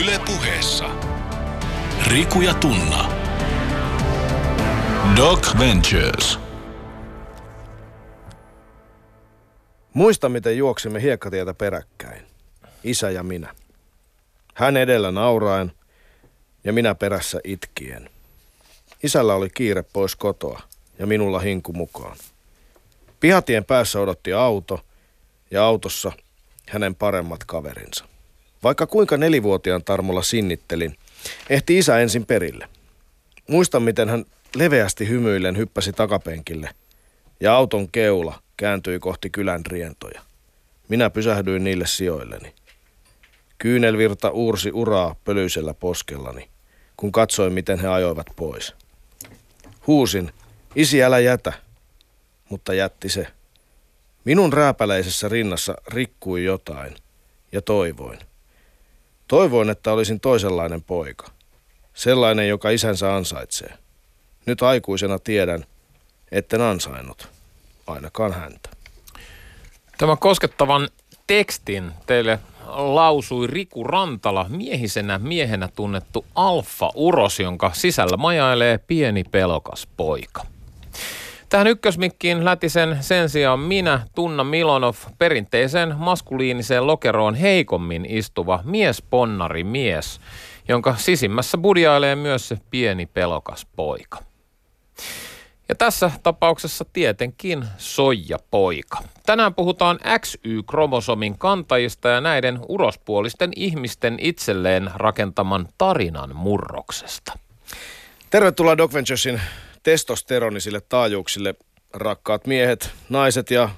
Yle puheessa. Riku ja Tunna. Doc Ventures. Muista, miten juoksimme hiekkatietä peräkkäin. Isä ja minä. Hän edellä nauraen ja minä perässä itkien. Isällä oli kiire pois kotoa ja minulla hinku mukaan. Pihatien päässä odotti auto ja autossa hänen paremmat kaverinsa. Vaikka kuinka nelivuotiaan tarmolla sinnittelin, ehti isä ensin perille. Muistan, miten hän leveästi hymyillen hyppäsi takapenkille ja auton keula kääntyi kohti kylän rientoja. Minä pysähdyin niille sijoilleni. Kyynelvirta uursi uraa pölyisellä poskellani, kun katsoin, miten he ajoivat pois. Huusin, isi älä jätä, mutta jätti se. Minun rääpäleisessä rinnassa rikkui jotain ja toivoin. Toivoin, että olisin toisenlainen poika. Sellainen, joka isänsä ansaitsee. Nyt aikuisena tiedän, etten ansainnut. Ainakaan häntä. Tämän koskettavan tekstin teille lausui Riku Rantala, miehisenä miehenä tunnettu alfa-uros, jonka sisällä majailee pieni pelokas poika. Tähän ykkösmikkiin lätisen sen sijaan minä, Tunna Milonov, perinteiseen maskuliiniseen lokeroon heikommin istuva miesponnari mies, jonka sisimmässä budjailee myös se pieni pelokas poika. Ja tässä tapauksessa tietenkin soija poika. Tänään puhutaan XY-kromosomin kantajista ja näiden urospuolisten ihmisten itselleen rakentaman tarinan murroksesta. Tervetuloa Doc Venturesin testosteronisille taajuuksille, rakkaat miehet, naiset ja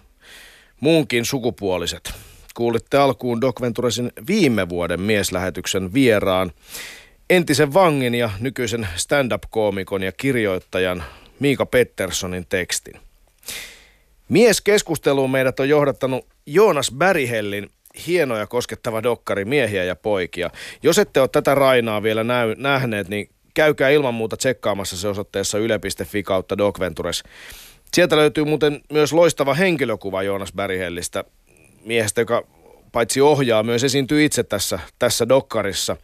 muunkin sukupuoliset. Kuulitte alkuun Doc Venturesin viime vuoden mieslähetyksen vieraan, entisen vangin ja nykyisen stand-up-koomikon ja kirjoittajan Miika Petterssonin tekstin. Mieskeskusteluun meidät on johdattanut Joonas Bärihellin hieno ja koskettava dokkari Miehiä ja poikia. Jos ette ole tätä Rainaa vielä nähneet, niin käykää ilman muuta tsekkaamassa se osoitteessa yle.fi kautta Docventures. Sieltä löytyy muuten myös loistava henkilökuva Joonas Bärihellistä, miehestä, joka paitsi ohjaa, myös esiintyy itse tässä, tässä dokkarissa.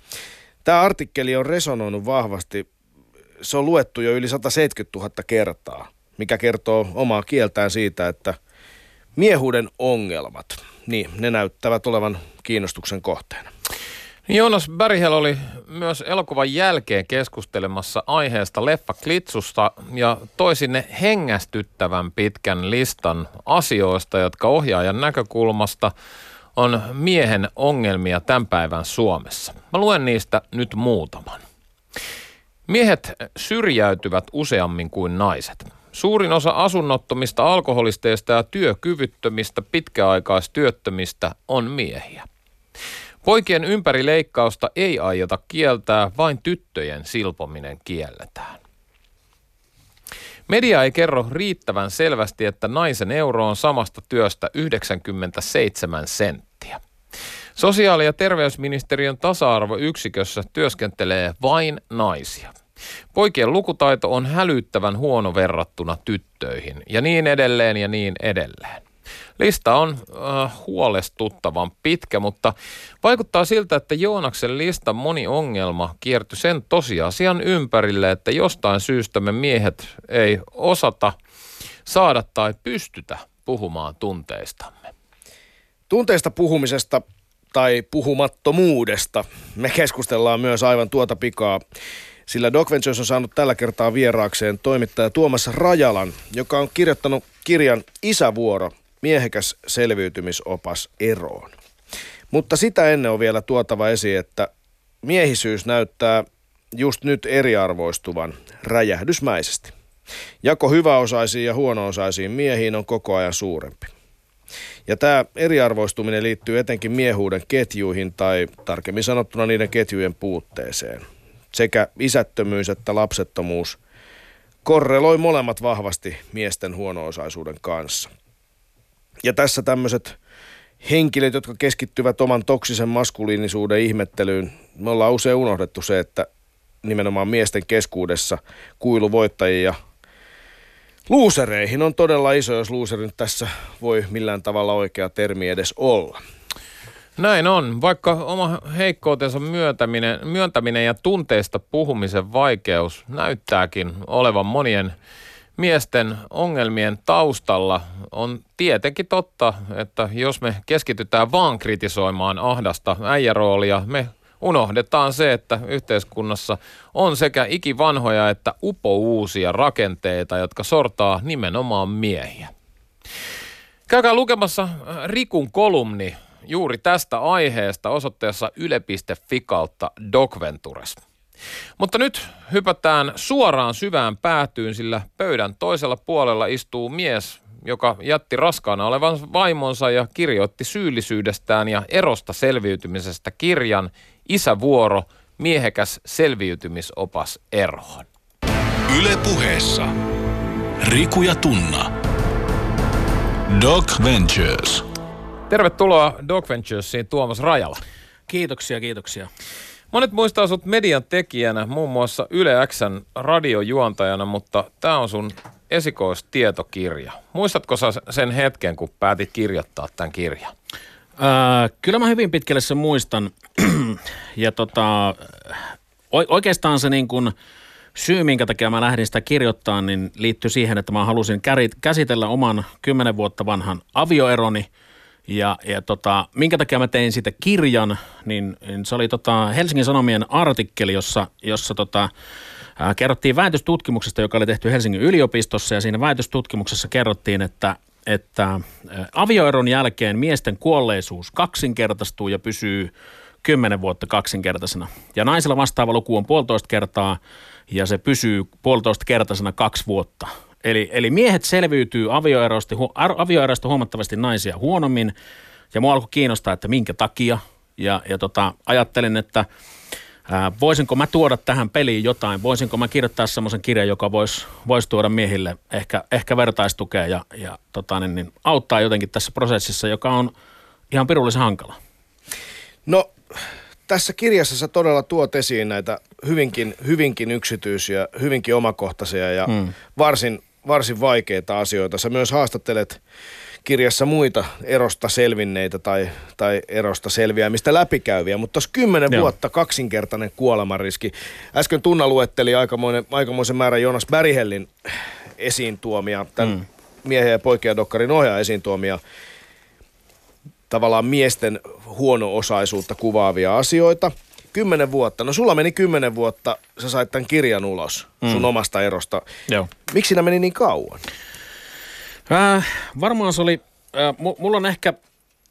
Tämä artikkeli on resonoinut vahvasti. Se on luettu jo yli 170 000 kertaa, mikä kertoo omaa kieltään siitä, että miehuuden ongelmat, niin ne näyttävät olevan kiinnostuksen kohteena. Joonas Bärihel oli myös elokuvan jälkeen keskustelemassa aiheesta Leffa Klitsusta ja toi sinne hengästyttävän pitkän listan asioista, jotka ohjaajan näkökulmasta on miehen ongelmia tämän päivän Suomessa. Mä luen niistä nyt muutaman. Miehet syrjäytyvät useammin kuin naiset. Suurin osa asunnottomista alkoholisteista ja työkyvyttömistä pitkäaikaistyöttömistä on miehiä. Poikien ympärileikkausta ei aiota kieltää, vain tyttöjen silpominen kielletään. Media ei kerro riittävän selvästi, että naisen euro on samasta työstä 97 senttiä. Sosiaali- ja terveysministeriön tasa-arvoyksikössä työskentelee vain naisia. Poikien lukutaito on hälyttävän huono verrattuna tyttöihin ja niin edelleen ja niin edelleen. Lista on äh, huolestuttavan pitkä, mutta vaikuttaa siltä, että Joonaksen listan moni ongelma kiertyi sen tosiasian ympärille, että jostain syystä me miehet ei osata saada tai pystytä puhumaan tunteistamme. Tunteista puhumisesta tai puhumattomuudesta me keskustellaan myös aivan tuota pikaa sillä Doc Ventures on saanut tällä kertaa vieraakseen toimittaja Tuomas Rajalan, joka on kirjoittanut kirjan Isävuoro, miehekäs selviytymisopas eroon. Mutta sitä ennen on vielä tuotava esiin, että miehisyys näyttää just nyt eriarvoistuvan räjähdysmäisesti. Jako hyväosaisiin ja huono-osaisiin miehiin on koko ajan suurempi. Ja tämä eriarvoistuminen liittyy etenkin miehuuden ketjuihin tai tarkemmin sanottuna niiden ketjujen puutteeseen. Sekä isättömyys että lapsettomuus korreloi molemmat vahvasti miesten huono-osaisuuden kanssa. Ja tässä tämmöiset henkilöt, jotka keskittyvät oman toksisen maskuliinisuuden ihmettelyyn, me ollaan usein unohdettu se, että nimenomaan miesten keskuudessa kuilu voittajia luusereihin on todella iso, jos luuserin tässä voi millään tavalla oikea termi edes olla. Näin on. Vaikka oma heikkoutensa myöntäminen, myöntäminen ja tunteista puhumisen vaikeus näyttääkin olevan monien miesten ongelmien taustalla, on tietenkin totta, että jos me keskitytään vaan kritisoimaan ahdasta äijäroolia, me unohdetaan se, että yhteiskunnassa on sekä ikivanhoja että upouusia rakenteita, jotka sortaa nimenomaan miehiä. Käykää lukemassa Rikun kolumni juuri tästä aiheesta osoitteessa yle.fi kautta Docventures. Mutta nyt hypätään suoraan syvään päätyyn, sillä pöydän toisella puolella istuu mies, joka jätti raskaana olevan vaimonsa ja kirjoitti syyllisyydestään ja erosta selviytymisestä kirjan Isävuoro, miehekäs selviytymisopas eroon. Yle puheessa. Riku ja Tunna. Doc Ventures. Tervetuloa Doc Venturesiin Tuomas Rajala. Kiitoksia, kiitoksia. Monet muistaa sut median tekijänä, muun muassa Yle Xn radiojuontajana, mutta tämä on sun esikoistietokirja. Muistatko sä sen hetken, kun päätit kirjoittaa tämän kirjan? Öö, kyllä mä hyvin pitkälle sen muistan. ja tota, oikeastaan se niin kuin syy, minkä takia mä lähdin sitä kirjoittamaan, niin liittyy siihen, että mä halusin käsitellä oman kymmenen vuotta vanhan avioeroni – ja, ja tota, minkä takia mä tein siitä kirjan, niin, niin se oli tota Helsingin Sanomien artikkeli, jossa, jossa tota, ää, kerrottiin väitöstutkimuksesta, joka oli tehty Helsingin yliopistossa. Ja siinä väitöstutkimuksessa kerrottiin, että, että avioeron jälkeen miesten kuolleisuus kaksinkertaistuu ja pysyy kymmenen vuotta kaksinkertaisena. Ja naisilla vastaava luku on puolitoista kertaa ja se pysyy puolitoista kertaisena kaksi vuotta – Eli, eli miehet selviytyy avioerosta, avioerosta huomattavasti naisia huonommin. Ja mua alkoi kiinnostaa, että minkä takia. Ja, ja tota, ajattelin, että ää, voisinko mä tuoda tähän peliin jotain. Voisinko mä kirjoittaa semmoisen kirjan, joka voisi vois tuoda miehille ehkä, ehkä vertaistukea ja, ja tota, niin, niin, auttaa jotenkin tässä prosessissa, joka on ihan pirullisen hankala. No tässä kirjassa sä todella tuot esiin näitä hyvinkin, hyvinkin yksityisiä, hyvinkin omakohtaisia ja hmm. varsin varsin vaikeita asioita. Sä myös haastattelet kirjassa muita erosta selvinneitä tai, tai erosta selviämistä läpikäyviä, mutta tuossa kymmenen Joo. vuotta kaksinkertainen kuolemanriski. Äsken Tunna luetteli aikamoinen, aikamoisen määrän Jonas Bärihellin esiin tuomia, tämän mm. miehen ja poikien dokkarin ohjaa esiin tuomia tavallaan miesten huono-osaisuutta kuvaavia asioita – Kymmenen vuotta. No sulla meni kymmenen vuotta, sä sait tämän kirjan ulos mm. sun omasta erosta. Joo. Miksi nämä meni niin kauan? Äh, varmaan se oli, äh, mulla on ehkä,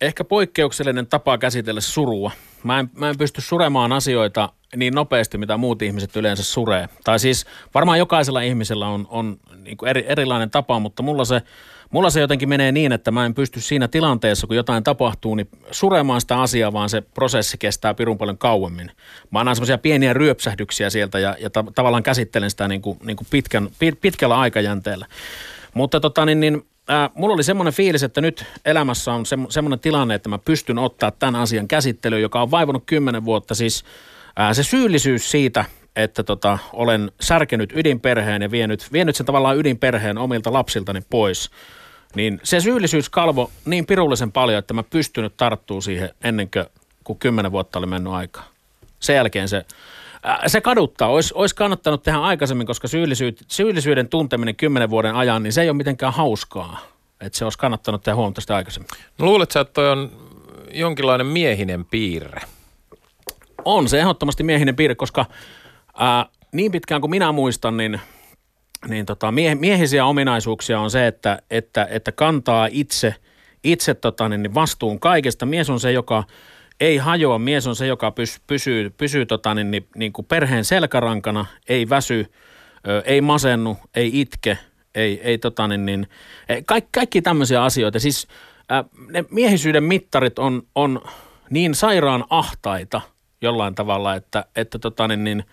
ehkä poikkeuksellinen tapa käsitellä surua. Mä en, mä en pysty suremaan asioita niin nopeasti, mitä muut ihmiset yleensä suree. Tai siis varmaan jokaisella ihmisellä on, on niin eri, erilainen tapa, mutta mulla se – Mulla se jotenkin menee niin, että mä en pysty siinä tilanteessa, kun jotain tapahtuu, niin suremaan sitä asiaa, vaan se prosessi kestää pirun paljon kauemmin. Mä annan semmoisia pieniä ryöpsähdyksiä sieltä ja, ja ta- tavallaan käsittelen sitä niin kuin, niin kuin pitkän, pitkällä aikajänteellä. Mutta tota niin, niin äh, mulla oli semmoinen fiilis, että nyt elämässä on se, semmoinen tilanne, että mä pystyn ottaa tämän asian käsittelyyn, joka on vaivunut kymmenen vuotta. Siis se syyllisyys siitä, että tota, olen särkenyt ydinperheen ja vienyt, vienyt sen tavallaan ydinperheen omilta lapsiltani pois – niin se syyllisyys kalvo niin pirullisen paljon, että mä pystynyt tarttuu siihen ennen kuin kymmenen vuotta oli mennyt aikaa. Sen jälkeen se, se kaduttaa. Ois, olisi kannattanut tehdä aikaisemmin, koska syyllisyyden, syyllisyyden tunteminen kymmenen vuoden ajan, niin se ei ole mitenkään hauskaa. Että se olisi kannattanut tehdä huomattavasti aikaisemmin. No luulet sä, että toi on jonkinlainen miehinen piirre? On se ehdottomasti miehinen piirre, koska ää, niin pitkään kuin minä muistan, niin – niin tota, mie, miehisiä ominaisuuksia on se, että, että, että kantaa itse, itse tota, niin, niin vastuun kaikesta. Mies on se, joka ei hajoa, mies on se, joka pys, pysyy, pysyy tota, niin, niin, niin kuin perheen selkärankana, ei väsy, ö, ei masennu, ei itke, ei, ei tota, niin, niin, kaikki, kaikki tämmöisiä asioita. Siis ä, ne miehisyyden mittarit on, on niin sairaan ahtaita jollain tavalla, että, että tota, niin, niin,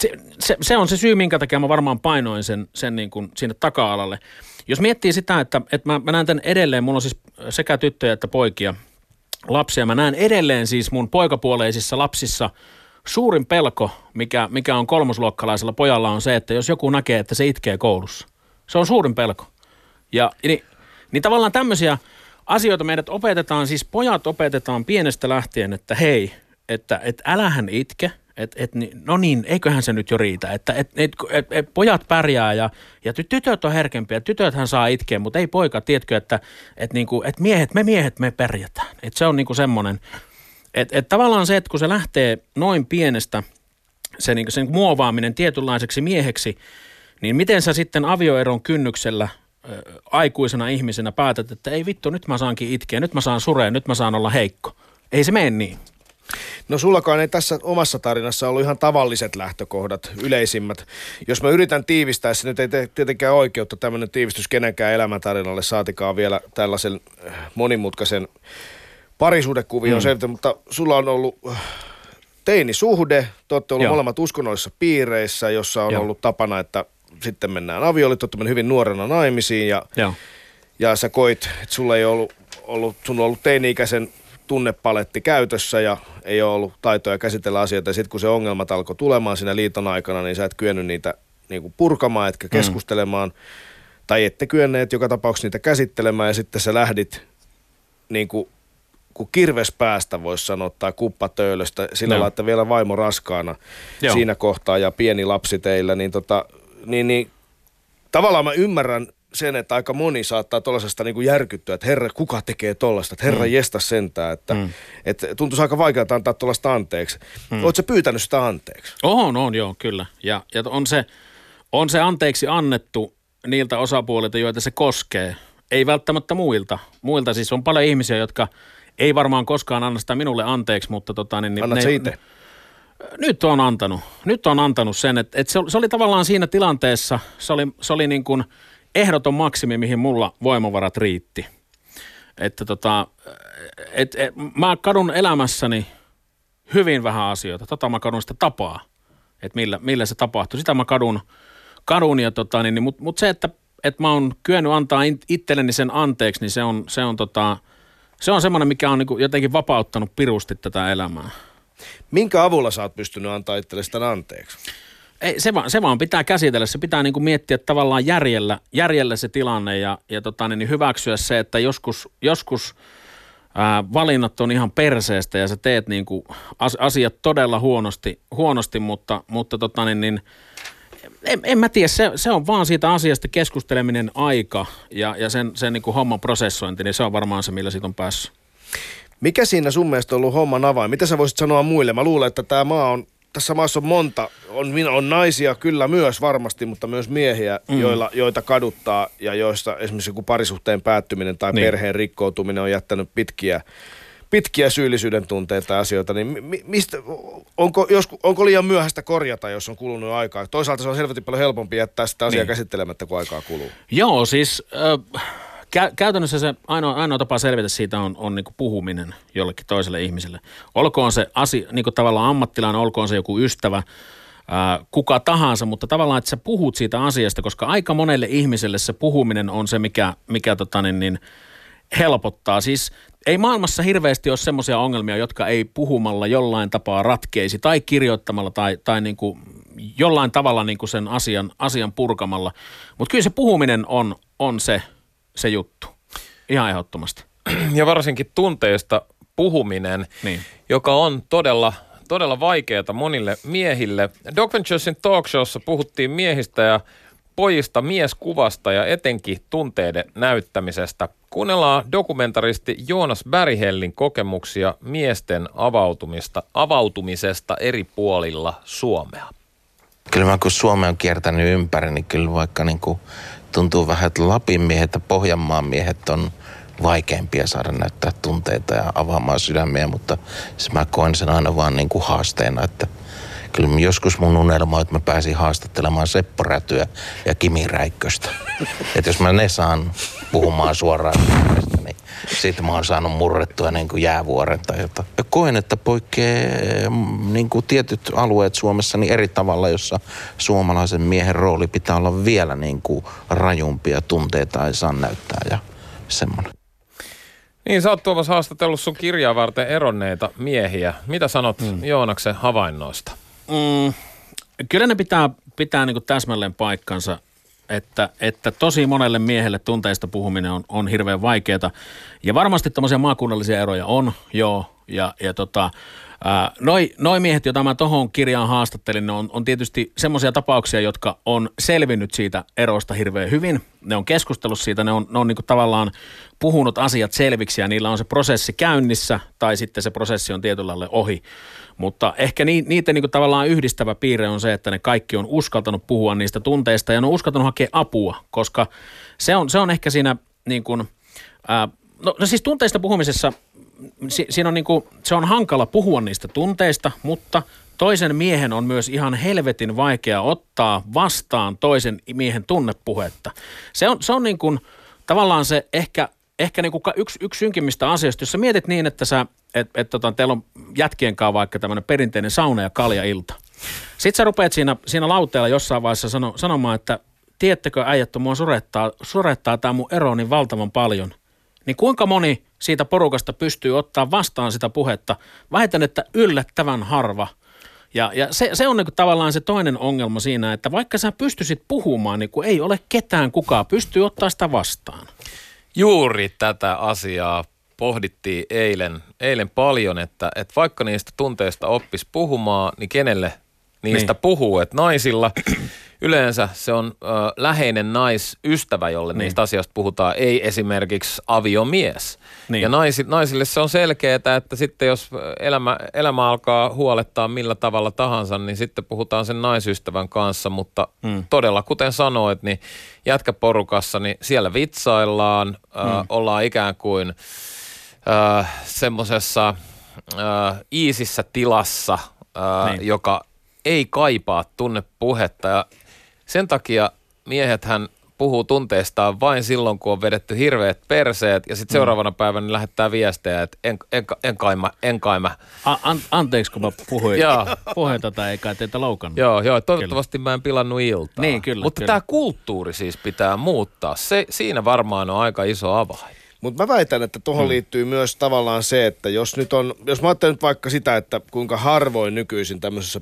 se, se, se on se syy, minkä takia mä varmaan painoin sen, sen niin kuin sinne taka-alalle. Jos miettii sitä, että, että mä, mä näen tämän edelleen, mulla on siis sekä tyttöjä että poikia, lapsia. Mä näen edelleen siis mun poikapuoleisissa lapsissa suurin pelko, mikä, mikä on kolmosluokkalaisella pojalla on se, että jos joku näkee, että se itkee koulussa. Se on suurin pelko. Ja niin, niin tavallaan tämmöisiä asioita meidät opetetaan, siis pojat opetetaan pienestä lähtien, että hei, että, että älähän itke, et, et, no niin, eiköhän se nyt jo riitä, että et, et, et, et, pojat pärjää ja, ja tytöt on herkempiä, tytöthän saa itkeä, mutta ei poika, tiedätkö, että et, niinku, et miehet, me miehet, me pärjätään. Et se on niinku semmoinen, että et tavallaan se, että kun se lähtee noin pienestä, se niinku sen muovaaminen tietynlaiseksi mieheksi, niin miten sä sitten avioeron kynnyksellä aikuisena ihmisenä päätät, että ei vittu, nyt mä saankin itkeä, nyt mä saan surea, nyt mä saan olla heikko. Ei se mene niin. No sullakaan ei tässä omassa tarinassa ollut ihan tavalliset lähtökohdat, yleisimmät. Jos mä yritän tiivistää, se nyt ei te, tietenkään oikeutta tämmöinen tiivistys kenenkään elämäntarinalle, saatikaan vielä tällaisen äh, monimutkaisen parisuudekuvion mm. selvitä, mutta sulla on ollut äh, teinisuhde, te olette ollut Joo. molemmat uskonnollisissa piireissä, jossa on Joo. ollut tapana, että sitten mennään avioliittoon, hyvin nuorena naimisiin ja, Joo. ja sä koit, että sulla ei ollut, ollut, sun on ollut teini-ikäisen tunnepaletti käytössä ja ei ole ollut taitoja käsitellä asioita. Ja sitten kun se ongelmat alkoi tulemaan siinä liiton aikana, niin sä et kyennyt niitä niin kuin purkamaan, etkä mm. keskustelemaan. Mm. Tai ette kyenneet joka tapauksessa niitä käsittelemään ja sitten sä lähdit niin kuin, kun kirves päästä voisi sanoa tai kuppatöölöstä sillä lailla, että vielä vaimo raskaana Joo. siinä kohtaa ja pieni lapsi teillä, niin, tota, niin, niin tavallaan mä ymmärrän sen, että aika moni saattaa tuollaisesta niin järkyttyä, että herra, kuka tekee tuollaista, että herra mm. jesta sentään, että, mm. että tuntuisi aika vaikeaa antaa tuollaista anteeksi. Mm. Oletko pyytänyt sitä anteeksi? On, on, joo, kyllä. Ja, ja on, se, on se anteeksi annettu niiltä osapuolilta, joita se koskee. Ei välttämättä muilta. Muilta siis on paljon ihmisiä, jotka ei varmaan koskaan anna sitä minulle anteeksi, mutta tota, niin, Annat ne, se itse? Nyt on antanut. Nyt on antanut sen, että, että se, se oli tavallaan siinä tilanteessa, se oli, se oli niin kuin – ehdoton maksimi, mihin mulla voimavarat riitti. Että tota, et, et, mä kadun elämässäni hyvin vähän asioita. Tota mä kadun sitä tapaa, että millä, millä se tapahtuu. Sitä mä kadun, kadun ja tota, niin, niin mutta mut se, että et mä oon kyennyt antaa itselleni sen anteeksi, niin se on, se on, tota, se on semmoinen, mikä on niin jotenkin vapauttanut pirusti tätä elämää. Minkä avulla sä oot pystynyt antaa itsellesi tämän anteeksi? Ei, se, vaan, se vaan pitää käsitellä. Se pitää niin kuin miettiä tavallaan järjellä, järjellä se tilanne ja, ja tota, niin hyväksyä se, että joskus, joskus ää, valinnat on ihan perseestä ja sä teet niin kuin asiat todella huonosti, huonosti mutta, mutta tota, niin, niin, en, en mä tiedä, se, se on vaan siitä asiasta keskusteleminen aika ja, ja sen, sen niin kuin homman prosessointi, niin se on varmaan se, millä siitä on päässyt. Mikä siinä sun mielestä on ollut homman avain? Mitä sä voisit sanoa muille? Mä luulen, että tämä maa on tässä maassa on monta, on, on naisia kyllä myös varmasti, mutta myös miehiä, mm. joilla, joita kaduttaa ja joista esimerkiksi joku parisuhteen päättyminen tai niin. perheen rikkoutuminen on jättänyt pitkiä, pitkiä syyllisyyden tunteita ja asioita, niin mi, mistä, onko, josku, onko liian myöhäistä korjata, jos on kulunut aikaa? Toisaalta se on selvästi paljon helpompi jättää sitä asiaa niin. käsittelemättä, kun aikaa kuluu. Joo, siis... Äh kä- käytännössä se ainoa, ainoa tapa selvitä siitä on, on niin puhuminen jollekin toiselle ihmiselle. Olkoon se asia, niin tavallaan ammattilainen, olkoon se joku ystävä, kuka tahansa, mutta tavallaan, että sä puhut siitä asiasta, koska aika monelle ihmiselle se puhuminen on se, mikä, mikä tota niin, niin, helpottaa. Siis ei maailmassa hirveästi ole semmoisia ongelmia, jotka ei puhumalla jollain tapaa ratkeisi tai kirjoittamalla tai, tai niin kuin jollain tavalla niin kuin sen asian, asian purkamalla. Mutta kyllä se puhuminen on, on se, se juttu. Ihan ehdottomasti. Ja varsinkin tunteista puhuminen, niin. joka on todella, todella vaikeaa monille miehille. Doc Venturesin talk showssa puhuttiin miehistä ja pojista mieskuvasta ja etenkin tunteiden näyttämisestä. Kuunnellaan dokumentaristi Joonas Bärihellin kokemuksia miesten avautumista, avautumisesta eri puolilla Suomea. Kyllä mä kun Suomi on kiertänyt ympäri, niin kyllä vaikka niin kuin tuntuu vähän, että Lapin miehet ja Pohjanmaan miehet on vaikeampia saada näyttää tunteita ja avaamaan sydämiä, mutta siis mä koen sen aina vaan niin kuin haasteena, että kyllä joskus mun unelma on, että mä pääsin haastattelemaan Seppo Rätyä ja Kimi Räikköstä. että jos mä ne saan puhumaan suoraan, niin sitten mä oon saanut murrettua niin kuin jäävuoren tai jotain. Ja koen, että poikkeaa mm, niin kuin tietyt alueet Suomessa niin eri tavalla, jossa suomalaisen miehen rooli pitää olla vielä niin kuin rajumpia tunteita ei saa näyttää ja semmoinen. Niin, sä oot Tuomas haastatellut sun kirjaa varten eronneita miehiä. Mitä sanot mm. Joonaksen havainnoista? Mm, kyllä ne pitää, pitää niin täsmälleen paikkansa että, että tosi monelle miehelle tunteista puhuminen on, on hirveän vaikeaa. Ja varmasti tämmöisiä maakunnallisia eroja on, joo, ja, ja tota, noi, noi miehet, joita mä tohon kirjaan haastattelin, ne on, on tietysti semmoisia tapauksia, jotka on selvinnyt siitä erosta hirveän hyvin. Ne on keskustellut siitä, ne on, ne on niinku tavallaan puhunut asiat selviksi ja niillä on se prosessi käynnissä tai sitten se prosessi on tietyllä lailla ohi. Mutta ehkä ni, niitä niinku tavallaan yhdistävä piirre on se, että ne kaikki on uskaltanut puhua niistä tunteista ja ne on uskaltanut hakea apua, koska se on, se on ehkä siinä niin kuin, ää, no, no siis tunteista puhumisessa si, siinä on niinku, se on hankala puhua niistä tunteista, mutta toisen miehen on myös ihan helvetin vaikea ottaa vastaan toisen miehen tunnepuhetta. Se on, se on niin kuin, tavallaan se ehkä, ehkä niin kuin yksi, yksi synkimmistä asioista, jos sä mietit niin, että sä, et, et, tota, teillä on jätkien kanssa vaikka tämmöinen perinteinen sauna- ja kalja-ilta. Sitten sä rupeat siinä, siinä lauteella jossain vaiheessa sano, sanomaan, että tiedättekö äijät, mua surettaa, surettaa tämä mun ero niin valtavan paljon. Niin kuinka moni siitä porukasta pystyy ottaa vastaan sitä puhetta? Väitän, että yllättävän harva. Ja, ja se, se on niin tavallaan se toinen ongelma siinä, että vaikka sä pystyisit puhumaan, niin kun ei ole ketään kukaan pystyy ottaa sitä vastaan. Juuri tätä asiaa pohdittiin eilen, eilen paljon, että, että vaikka niistä tunteista oppisi puhumaan, niin kenelle niistä niin. puhuu. Että naisilla yleensä se on ö, läheinen naisystävä, jolle niin. niistä asioista puhutaan, ei esimerkiksi aviomies. Niin. Ja naisi, naisille se on selkeää, että sitten jos elämä, elämä alkaa huolettaa millä tavalla tahansa, niin sitten puhutaan sen naisystävän kanssa, mutta hmm. todella kuten sanoit, niin jätkäporukassa, niin siellä vitsaillaan, ö, ollaan ikään kuin ö, semmoisessa iisissä tilassa, ö, niin. joka ei kaipaa tunnepuhetta ja sen takia miehethän puhuu tunteistaan vain silloin, kun on vedetty hirveät perseet ja sitten mm. seuraavana päivänä niin lähettää viestejä, että en, en, en kaima, en kaima. A, an, anteeksi, kun mä puhuin, puhuin tätä, eikä teitä loukannut. Joo, joo, toivottavasti kyllä. mä en pilannut iltaa. Niin, kyllä. Mutta tämä kulttuuri siis pitää muuttaa. Se, siinä varmaan on aika iso avain. Mutta mä väitän, että tuohon hmm. liittyy myös tavallaan se, että jos nyt on, jos mä ajattelen nyt vaikka sitä, että kuinka harvoin nykyisin tämmöisessä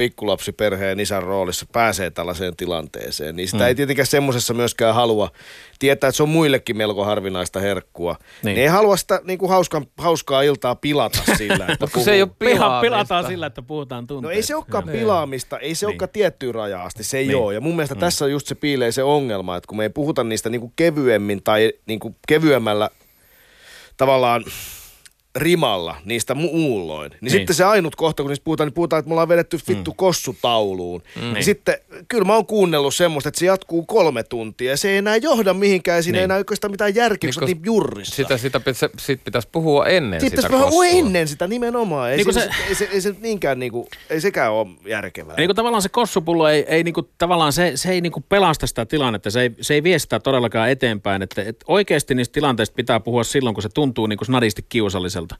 pikkulapsiperheen isän roolissa pääsee tällaiseen tilanteeseen, niin sitä mm. ei tietenkään semmoisessa myöskään halua tietää, että se on muillekin melko harvinaista herkkua. Niin, niin ei halua sitä niin kuin hauskaa, hauskaa iltaa pilata sillä, että puhuu. se ei ole pilaamista. Pilataan sillä, että puhutaan tunteista. No ei se olekaan niin. pilaamista, ei se niin. olekaan tiettyä rajaa asti, se ei niin. ole. Ja mun mielestä mm. tässä just se piilee se ongelma, että kun me ei puhuta niistä niin kuin kevyemmin tai niin kuin kevyemmällä tavallaan rimalla niistä muulloin. Niin, niin, sitten se ainut kohta, kun niistä puhutaan, niin puhutaan, että me ollaan vedetty vittu mm. kossutauluun. Mm. Niin, niin. sitten kyllä mä oon kuunnellut semmoista, että se jatkuu kolme tuntia ja se ei enää johda mihinkään ja siinä niin. ei enää oikeastaan mitään järkeä, niin, kun niin jurrissa. Sitä, sitä, sitä, sit pitäisi puhua ennen Siitä sitä pitäisi puhua ennen sitä nimenomaan. Ei, niin se, se, ei, se, ei se niinkään niinku, ei sekään ole järkevää. Niin kuin tavallaan se kossupullo ei, ei niinku, tavallaan se, se ei niinku pelasta sitä tilannetta, se ei, se ei vie sitä todellakaan eteenpäin. Että, että oikeasti niistä tilanteista pitää puhua silloin, kun se tuntuu niinku snadisti kiusalliselta aikuiselta.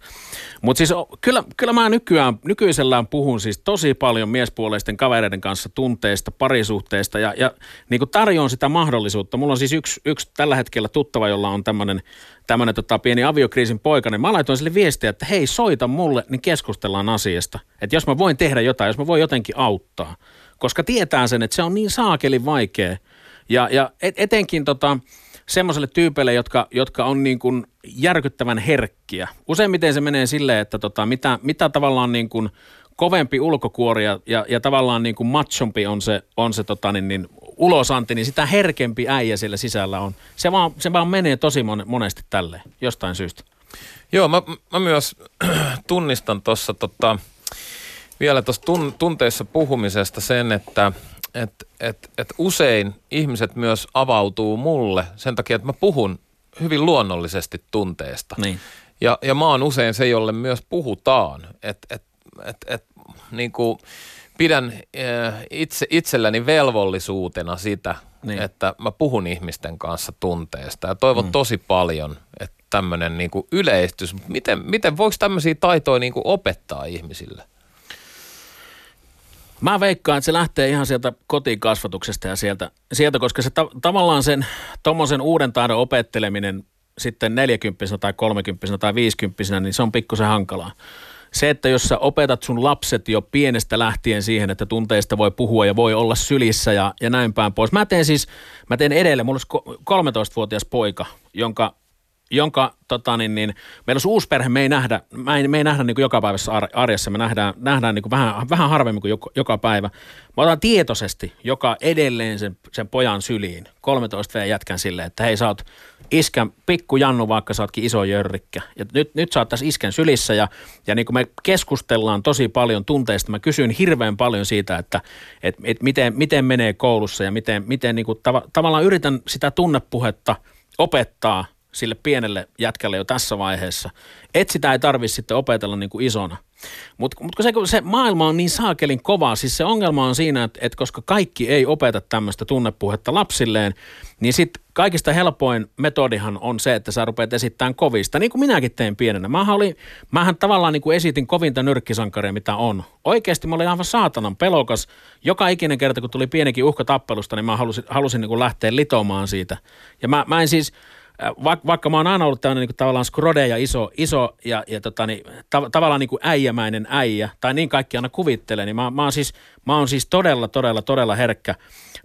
Mutta siis kyllä, kyllä mä nykyään, nykyisellään puhun siis tosi paljon miespuoleisten kavereiden kanssa tunteista, parisuhteista ja, ja niin kuin tarjoan sitä mahdollisuutta. Mulla on siis yksi, yksi tällä hetkellä tuttava, jolla on tämmöinen tämmöinen tota, pieni aviokriisin poika, niin mä laitoin sille viestiä, että hei soita mulle, niin keskustellaan asiasta. Että jos mä voin tehdä jotain, jos mä voin jotenkin auttaa. Koska tietää sen, että se on niin saakeli vaikea. Ja, ja et, etenkin tota, semmoiselle tyypeille, jotka, jotka on niin kuin järkyttävän herkkiä. Useimmiten se menee silleen, että tota, mitä, mitä tavallaan niin kuin kovempi ulkokuori ja, ja, ja tavallaan niin kuin machompi on se, on se tota, niin, niin, ulosanti, niin sitä herkempi äijä siellä sisällä on. Se vaan, se vaan menee tosi monesti tälleen, jostain syystä. Joo, mä, mä myös tunnistan tuossa tota, vielä tuossa tun, tunteissa puhumisesta sen, että että et, et usein ihmiset myös avautuu mulle sen takia, että mä puhun hyvin luonnollisesti tunteesta. Niin. Ja, ja mä oon usein se, jolle myös puhutaan. Että et, et, et, niin kuin pidän eh, itse, itselläni velvollisuutena sitä, niin. että mä puhun ihmisten kanssa tunteesta. Ja toivon mm. tosi paljon, että tämmöinen niin yleistys. Miten, miten voiko tämmöisiä taitoja niin kuin opettaa ihmisille? Mä veikkaan, että se lähtee ihan sieltä kotikasvatuksesta ja sieltä, sieltä koska se ta- tavallaan sen tuommoisen uuden taidon opetteleminen sitten 40 tai 30 tai 50 niin se on pikkusen hankalaa. se, että jos sä opetat sun lapset jo pienestä lähtien siihen, että tunteista voi puhua ja voi olla sylissä ja, ja näin päin pois. Mä teen siis, mä teen edelleen, mulla olisi 13-vuotias poika, jonka jonka tota, niin, niin, meillä olisi uusi perhe, me ei nähdä, me ei, me ei nähdä niin kuin jokapäiväisessä arjessa, me nähdään, nähdään niin kuin vähän, vähän harvemmin kuin joka, joka päivä. Mä otan tietoisesti joka edelleen sen, sen pojan syliin, 13 V jätkän silleen, että hei sä oot iskän pikku Jannu, vaikka sä ootkin iso jörrikkä. Ja nyt, nyt sä oot tässä isken sylissä ja, ja niin kuin me keskustellaan tosi paljon tunteista. Mä kysyn hirveän paljon siitä, että et, et miten, miten menee koulussa ja miten, miten niin kuin tav- tavallaan yritän sitä tunnepuhetta opettaa – sille pienelle jätkälle jo tässä vaiheessa. Et sitä ei tarvitse sitten opetella niin kuin isona. Mutta mut se, se maailma on niin saakelin kova, siis se ongelma on siinä, että, että koska kaikki ei opeta tämmöistä tunnepuhetta lapsilleen, niin sitten kaikista helpoin metodihan on se, että sä rupeat esittämään kovista, niin kuin minäkin tein pienenä. Mähän, olin, mähän tavallaan niin kuin esitin kovinta nyrkkisankaria, mitä on. Oikeasti mä olin aivan saatanan pelokas. Joka ikinen kerta, kun tuli pienikin uhka tappelusta, niin mä halusin, halusin niin kuin lähteä litomaan siitä. Ja mä, mä en siis, vaikka, vaikka mä oon aina ollut tämmöinen niin tavallaan skrode ja iso, iso ja, ja tota, niin, ta, tavallaan niin kuin äijämäinen äijä, tai niin kaikki aina kuvittelee, niin mä, mä, oon siis, mä oon siis todella, todella, todella herkkä.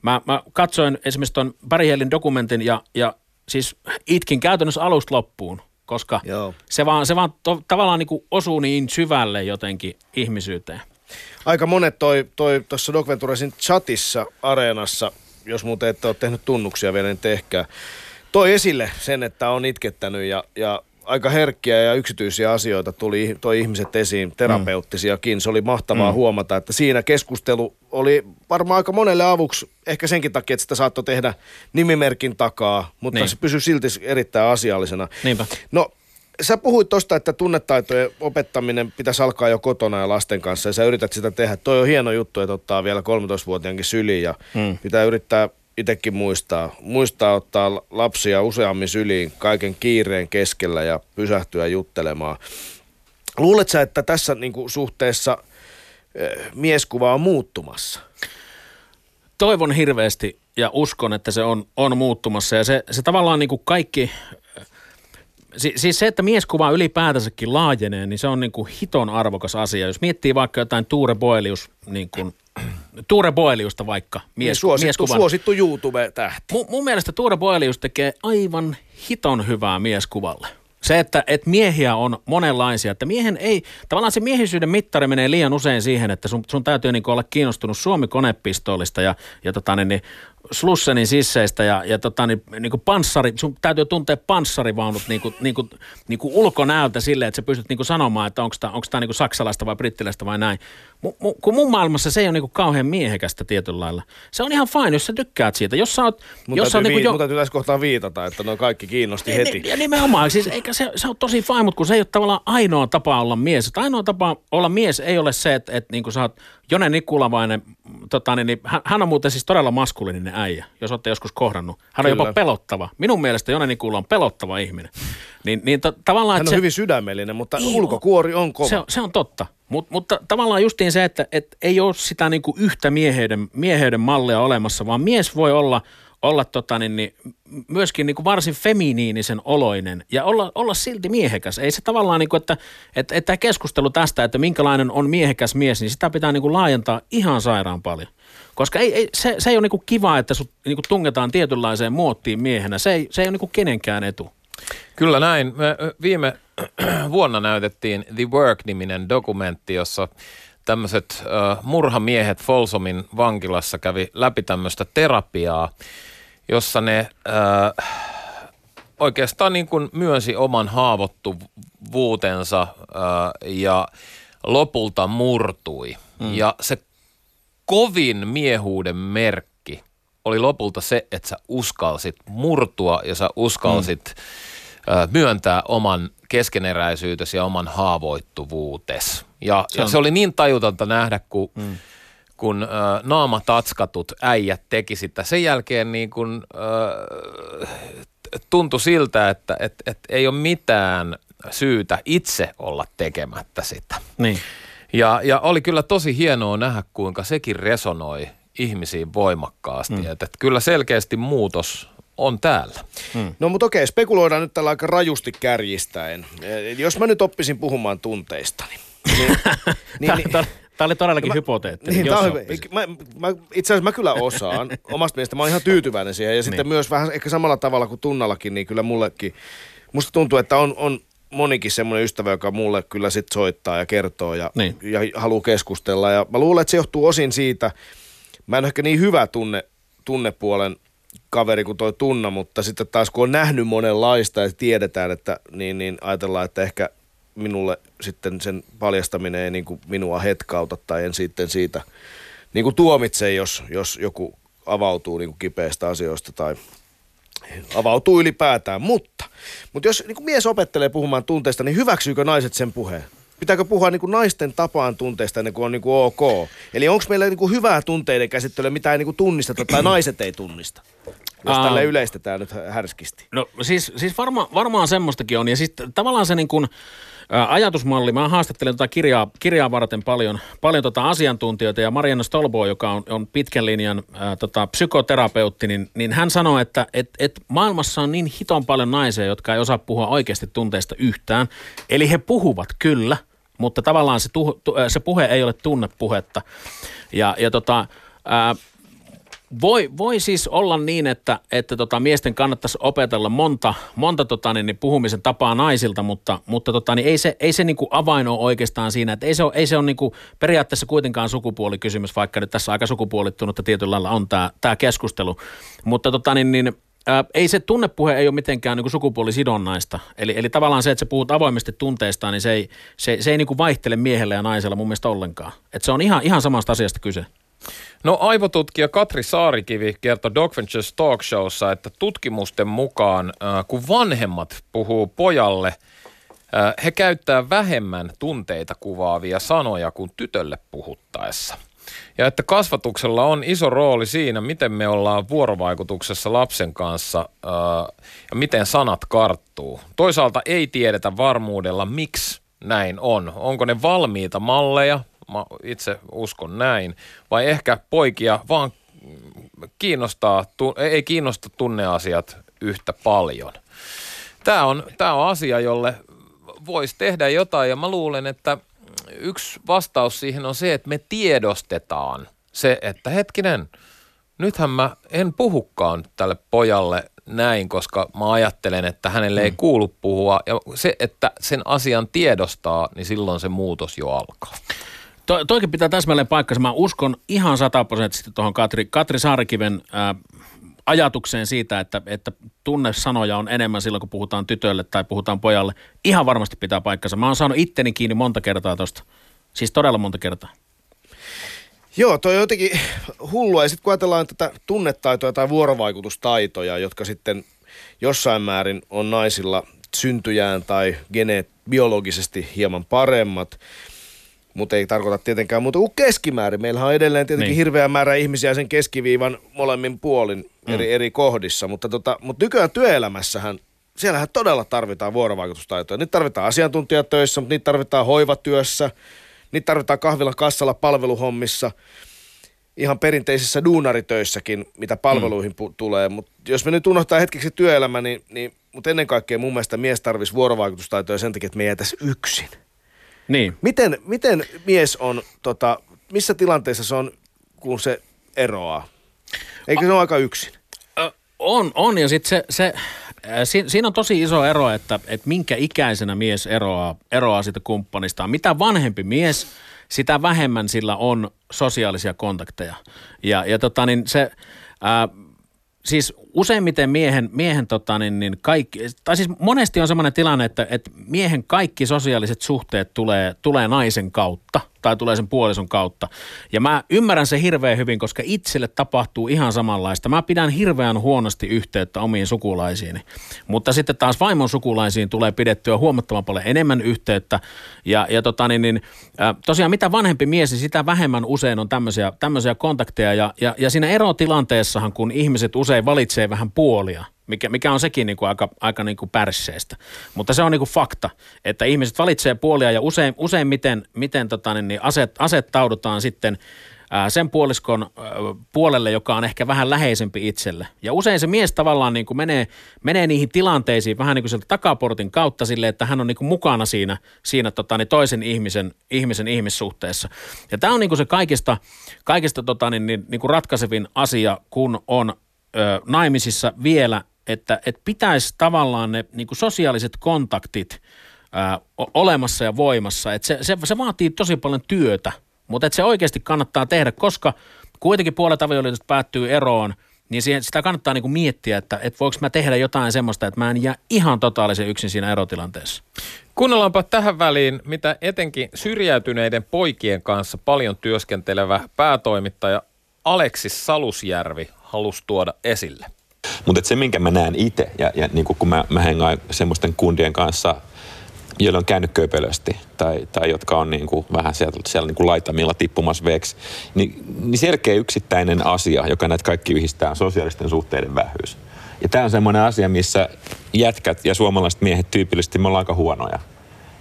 Mä, mä katsoin esimerkiksi tuon Pärihelin dokumentin ja, ja siis itkin käytännössä alusta loppuun, koska Joo. se vaan, se vaan to, tavallaan niin kuin osuu niin syvälle jotenkin ihmisyyteen. Aika monet toi, toi tuossa Venturesin chatissa, areenassa, jos muuten ette ole tehnyt tunnuksia vielä, niin tehkää toi esille sen, että on itkettänyt ja, ja aika herkkiä ja yksityisiä asioita tuli toi ihmiset esiin, terapeuttisiakin. Se oli mahtavaa mm. huomata, että siinä keskustelu oli varmaan aika monelle avuksi, ehkä senkin takia, että sitä saattoi tehdä nimimerkin takaa, mutta niin. se pysyi silti erittäin asiallisena. Niinpä. No sä puhuit tuosta, että tunnetaitojen opettaminen pitäisi alkaa jo kotona ja lasten kanssa, ja sä yrität sitä tehdä. Toi on hieno juttu, että ottaa vielä 13-vuotiaankin syliin, ja mm. pitää yrittää itsekin muistaa, muistaa ottaa lapsia useammin syliin kaiken kiireen keskellä ja pysähtyä juttelemaan. Luuletko että tässä niin kuin, suhteessa äh, mieskuva on muuttumassa? Toivon hirveästi ja uskon, että se on, on muuttumassa ja se, se tavallaan niin kuin kaikki Si- siis se, että mieskuva ylipäätänsäkin laajenee, niin se on niin kuin hiton arvokas asia. Jos miettii vaikka jotain Tuure Boelius niin kuin Tuure Boeliusta vaikka. Mies, niin suosittu, mieskuvan. suosittu YouTube-tähti. M- mun mielestä Tuure Boelius tekee aivan hiton hyvää mieskuvalle. Se, että, että miehiä on monenlaisia, että miehen ei, tavallaan se miehisyyden mittari menee liian usein siihen, että sun, sun täytyy niin olla kiinnostunut Suomi-konepistoolista ja, ja tota, niin, niin Slussenin sisseistä ja, ja tota, niin, niin kuin panssari, sun täytyy tuntea panssarivaunut niin kuin, niin kuin, niin kuin ulkonäöltä silleen, että sä pystyt niin kuin sanomaan, että onko tämä niin kuin saksalaista vai brittiläistä vai näin. M- m- kun mun maailmassa se ei ole niin kuin kauhean miehekästä tietyllä lailla. Se on ihan fine, jos sä tykkäät siitä. Jos sä oot, mun jos täytyy, niin kuin jo... täytyy tässä kohtaa viitata, että no kaikki kiinnosti ja, heti. Ja nimenomaan, siis eikä se, se on tosi fine, mutta kun se ei ole tavallaan ainoa tapa olla mies. Että ainoa tapa olla mies ei ole se, että, että niin kuin sä oot Jone Nikulavainen, tota, niin, niin, hän on muuten siis todella maskuliininen äijä, jos olette joskus kohdannut. Hän on Kyllä. jopa pelottava. Minun mielestä Jone Nikula on pelottava ihminen. Niin, niin to, tavallaan, hän on se, hyvin sydämellinen, mutta niin, ulkokuori on kova. Se, se on totta. Mut, mutta tavallaan justiin se, että et ei ole sitä niinku yhtä mieheyden, mieheyden mallia olemassa, vaan mies voi olla – olla tota, niin, niin, myöskin niin kuin varsin feminiinisen oloinen ja olla, olla silti miehekäs. Ei se tavallaan, niin kuin, että, että, että keskustelu tästä, että minkälainen on miehekäs mies, niin sitä pitää niin kuin laajentaa ihan sairaan paljon. Koska ei, ei, se, se ei ole niin kuin kiva, että sut niin kuin tungetaan tietynlaiseen muottiin miehenä. Se ei, se ei ole niin kuin kenenkään etu. Kyllä näin. Me viime vuonna näytettiin The Work-niminen dokumentti, jossa tämmöiset uh, murhamiehet Folsomin vankilassa kävi läpi tämmöistä terapiaa, jossa ne uh, oikeastaan niin kuin myönsi oman haavoittuvuutensa uh, ja lopulta murtui. Mm. Ja se kovin miehuuden merkki oli lopulta se, että sä uskalsit murtua ja sä uskalsit mm. uh, myöntää oman keskeneräisyytesi ja oman haavoittuvuutesi. Ja se, ja se oli niin tajutonta nähdä, kun, mm. kun äh, naamatatskatut äijät teki sitä. Sen jälkeen niin kun, äh, tuntui siltä, että et, et ei ole mitään syytä itse olla tekemättä sitä. Niin. Ja, ja oli kyllä tosi hienoa nähdä, kuinka sekin resonoi ihmisiin voimakkaasti. Mm. Että, että kyllä selkeästi muutos on täällä. Hmm. No mutta okei, spekuloidaan nyt tällä aika rajusti kärjistäen. Jos mä nyt oppisin puhumaan tunteistani, Niin, niin, niin, Tämä oli todellakin No mä- hypoteettinen, niin, jos mä, mä, itse asiassa mä kyllä osaan. Omasta mielestä mä oon ihan tyytyväinen siihen. Ja sitten Niin. myös vähän ehkä samalla tavalla kuin Tunnallakin, niin kyllä mullekin, musta tuntuu, että on, on monikin semmoinen ystävä, joka mulle kyllä sit soittaa ja kertoo ja, Niin. ja haluaa keskustella. Ja mä luulen, että se johtuu osin siitä, mä en ole ehkä niin hyvä tunne, tunnepuolen kaveri kuin toi Tunna, mutta sitten taas kun on nähnyt monenlaista ja tiedetään, että niin, niin ajatellaan, että ehkä minulle sitten sen paljastaminen ei niin kuin minua hetkauta tai en sitten siitä niin kuin tuomitse, jos, jos joku avautuu niin kuin kipeistä asioista tai avautuu ylipäätään. Mutta, mutta jos niin kuin mies opettelee puhumaan tunteista, niin hyväksyykö naiset sen puheen? Pitääkö puhua niin kuin naisten tapaan tunteista ennen kuin on niin kuin ok? Eli onko meillä niin kuin hyvää tunteiden käsittelyä, mitä ei niin kuin tunnisteta tai naiset ei tunnista? Jos tälle yleistetään nyt härskisti. No siis, siis varma, varmaan semmoistakin on. Ja siis tavallaan se niin kuin, ajatusmalli, mä haastattelen tota kirjaa, kirjaa varten paljon, paljon tota asiantuntijoita ja Marianna Stolbo, joka on, on pitkän linjan ä, tota, psykoterapeutti, niin, niin hän sanoi, että et, et maailmassa on niin hiton paljon naisia, jotka ei osaa puhua oikeasti tunteista yhtään. Eli he puhuvat kyllä, mutta tavallaan se, tuh, tu, se puhe ei ole tunnepuhetta. Ja, ja tota, ä, voi, voi siis olla niin, että, että tota, miesten kannattaisi opetella monta, monta tota, niin, niin puhumisen tapaa naisilta, mutta, mutta tota, niin ei se, ei se niin kuin avain ole oikeastaan siinä, että ei se ole, ei se ole niin kuin periaatteessa kuitenkaan sukupuolikysymys, vaikka nyt tässä aika sukupuolittunutta tietyllä lailla on tämä, tämä keskustelu. Mutta tota, niin, niin, ää, ei se tunnepuhe ei ole mitenkään niin kuin sukupuolisidonnaista. Eli, eli tavallaan se, että sä puhut avoimesti tunteistaan, niin se ei, se, se ei niin kuin vaihtele miehellä ja naisella mun mielestä ollenkaan. Et se on ihan, ihan samasta asiasta kyse. No aivotutkija Katri Saarikivi kertoi Dog Ventures Talk Showssa, että tutkimusten mukaan äh, kun vanhemmat puhuu pojalle, äh, he käyttää vähemmän tunteita kuvaavia sanoja kuin tytölle puhuttaessa. Ja että kasvatuksella on iso rooli siinä, miten me ollaan vuorovaikutuksessa lapsen kanssa äh, ja miten sanat karttuu. Toisaalta ei tiedetä varmuudella, miksi näin on. Onko ne valmiita malleja, mä itse uskon näin, vai ehkä poikia vaan kiinnostaa, ei kiinnosta tunneasiat yhtä paljon. Tämä on, tämä on asia, jolle voisi tehdä jotain ja mä luulen, että yksi vastaus siihen on se, että me tiedostetaan se, että hetkinen, nythän mä en puhukaan tälle pojalle näin, koska mä ajattelen, että hänelle ei kuulu puhua. Ja se, että sen asian tiedostaa, niin silloin se muutos jo alkaa. To, toikin pitää täsmälleen paikkansa. Mä uskon ihan sataprosenttisesti tuohon Katri, Katri Saarikiven ää, ajatukseen siitä, että, että tunnesanoja on enemmän silloin, kun puhutaan tytölle tai puhutaan pojalle. Ihan varmasti pitää paikkansa. Mä oon saanut itteni kiinni monta kertaa tosta. Siis todella monta kertaa. Joo, toi on jotenkin hullua. Ja sitten kun ajatellaan tätä tunnetaitoja tai vuorovaikutustaitoja, jotka sitten jossain määrin on naisilla syntyjään tai geneet biologisesti hieman paremmat, mutta ei tarkoita tietenkään muuta kuin keskimäärin. Meillähän on edelleen tietenkin Niin. hirveä määrä ihmisiä sen keskiviivan molemmin puolin eri, eri kohdissa, mutta, tota, mutta nykyään työelämässähän siellähän todella tarvitaan vuorovaikutustaitoja. Niitä tarvitaan asiantuntijatöissä, mutta niitä tarvitaan hoivatyössä, niitä tarvitaan kahvilan kassalla palveluhommissa, ihan perinteisissä duunaritöissäkin, mitä palveluihin pu- tulee. Mutta jos me nyt unohtaa hetkeksi työelämä, niin, niin mutta ennen kaikkea mun mielestä mies tarvisi vuorovaikutustaitoja sen takia, että me ei jäätäisi yksin. Niin. Miten, miten mies on, tota, missä tilanteessa se on, kun se eroaa? Eikö se ole aika yksin? On, on. Ja sitten se, se si, siinä on tosi iso ero, että, että minkä ikäisenä mies eroaa, eroaa siitä kumppanistaan. Mitä vanhempi mies, sitä vähemmän sillä on sosiaalisia kontakteja. Ja, ja tota niin se... Ää, siis useimmiten miehen, miehen tota niin, niin kaikki, tai siis monesti on sellainen tilanne, että, että miehen kaikki sosiaaliset suhteet tulee, tulee naisen kautta tai tulee sen puolison kautta. Ja mä ymmärrän se hirveän hyvin, koska itselle tapahtuu ihan samanlaista. Mä pidän hirveän huonosti yhteyttä omiin sukulaisiini, mutta sitten taas vaimon sukulaisiin tulee pidettyä huomattavan paljon enemmän yhteyttä. Ja, ja tota niin, niin, tosiaan mitä vanhempi mies, niin sitä vähemmän usein on tämmöisiä, tämmöisiä kontakteja. Ja, ja, ja siinä erotilanteessahan, kun ihmiset usein valitsee vähän puolia, mikä, mikä on sekin niin kuin aika, aika niin kuin pärsseestä. Mutta se on niin kuin fakta, että ihmiset valitsee puolia ja usein, useimmiten miten tota, niin, niin aset, asettaudutaan sitten sen puoliskon puolelle, joka on ehkä vähän läheisempi itselle. Ja usein se mies tavallaan niin kuin menee, menee niihin tilanteisiin vähän niin kuin sieltä takaportin kautta sille, että hän on niin kuin mukana siinä, siinä tota, niin toisen ihmisen, ihmisen ihmissuhteessa. Ja tämä on niin kuin se kaikista, kaikista tota, niin, niin, niin kuin ratkaisevin asia, kun on ö, naimisissa vielä, että et pitäisi tavallaan ne niin kuin sosiaaliset kontaktit o- olemassa ja voimassa. Et se, se, se vaatii tosi paljon työtä, mutta et se oikeasti kannattaa tehdä, koska kuitenkin puolet avioliitosta päättyy eroon, niin siihen, sitä kannattaa niin kuin miettiä, että et voiko mä tehdä jotain semmoista, että mä en jää ihan totaalisen yksin siinä erotilanteessa. Kuunnellaanpa tähän väliin, mitä etenkin syrjäytyneiden poikien kanssa paljon työskentelevä päätoimittaja Aleksis Salusjärvi halusi tuoda esille. Mutta se, minkä mä näen itse, ja, ja niin kun mä, mä hengaan semmoisten kundien kanssa, joilla on käynyt köpelösti, tai, tai jotka on niin kuin vähän siellä, siellä niin kuin laitamilla tippumassa veksi, niin, niin selkeä yksittäinen asia, joka näitä kaikki yhdistää, on sosiaalisten suhteiden vähyys. Ja tämä on semmoinen asia, missä jätkät ja suomalaiset miehet tyypillisesti me ollaan aika huonoja.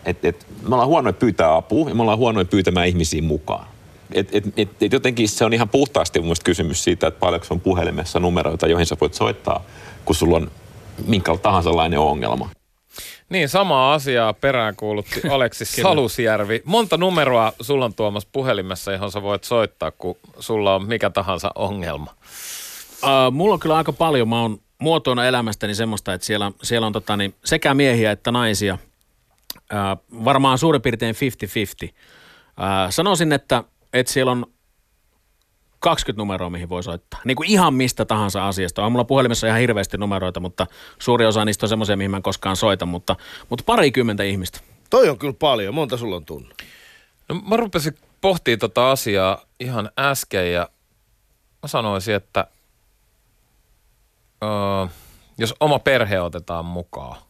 Et, et, me ollaan huonoja pyytää apua ja me ollaan huonoja pyytämään ihmisiä mukaan. Et, et, et, et jotenkin se on ihan puhtaasti mun mielestä kysymys siitä, että paljonko on puhelimessa numeroita, joihin sä voit soittaa, kun sulla on minkä tahansa lainen ongelma. Niin, samaa asiaa peräänkuulutti Aleksis Salusjärvi. Monta numeroa sulla on Tuomas puhelimessa, johon sä voit soittaa, kun sulla on mikä tahansa ongelma. Uh, mulla on kyllä aika paljon. Mä oon muotoina elämästäni semmoista, että siellä, siellä on tota, niin sekä miehiä että naisia. Uh, varmaan suurin piirtein 50-50. Uh, sanoisin, että, että siellä on 20 numeroa, mihin voi soittaa. Niin kuin ihan mistä tahansa asiasta. On mulla puhelimessa ihan hirveästi numeroita, mutta suuri osa niistä on semmoisia, mihin mä en koskaan soita, mutta, mutta parikymmentä ihmistä. Toi on kyllä paljon. Monta sulla on tunne? No, mä rupesin pohtimaan tota asiaa ihan äsken ja mä sanoisin, että öö, jos oma perhe otetaan mukaan,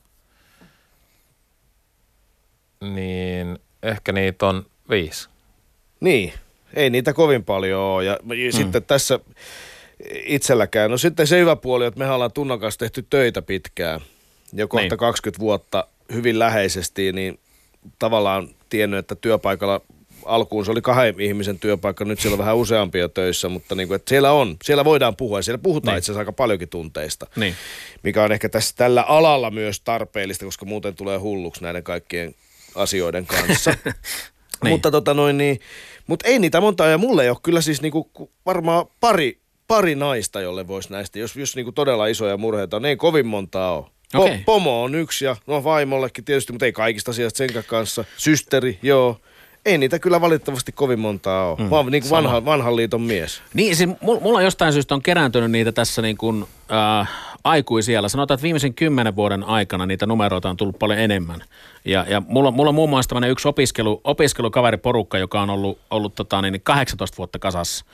niin ehkä niitä on viisi. Niin, ei niitä kovin paljon ole. Ja mm. sitten tässä itselläkään. No sitten se hyvä puoli, että mehän ollaan Tunnan kanssa tehty töitä pitkään. Jo kohta Niin. 20 vuotta hyvin läheisesti, niin tavallaan tiennyt, että työpaikalla alkuun se oli kahden ihmisen työpaikka, nyt siellä on vähän useampia töissä, mutta niin kuin, että siellä on, siellä voidaan puhua ja siellä puhutaan Niin. itse asiassa aika paljonkin tunteista, Niin. mikä on ehkä tässä tällä alalla myös tarpeellista, koska muuten tulee hulluksi näiden kaikkien asioiden kanssa. Niin. Mutta tota noin niin, mutta ei niitä monta ja mulle ei ole kyllä siis niinku ku- varmaan pari, pari naista, jolle voisi näistä, jos, jos niinku todella isoja murheita on, ei kovin montaa ole. Po- Okei. Pomo on yksi ja no vaimollekin tietysti, mutta ei kaikista asiasta sen kanssa. Systeri, joo. Ei niitä kyllä valitettavasti kovin montaa ole. Mm, Mä oon niin vanha, vanhan liiton mies. Niin, siis mulla, mulla jostain syystä on kerääntynyt niitä tässä niin kuin, äh, aikuisiellä. Sanotaan, että viimeisen kymmenen vuoden aikana niitä numeroita on tullut paljon enemmän. Ja, ja mulla, mulla on muun muassa tämmöinen yksi opiskelu, opiskelukaveriporukka, joka on ollut, ollut tota, niin 18 vuotta kasassa.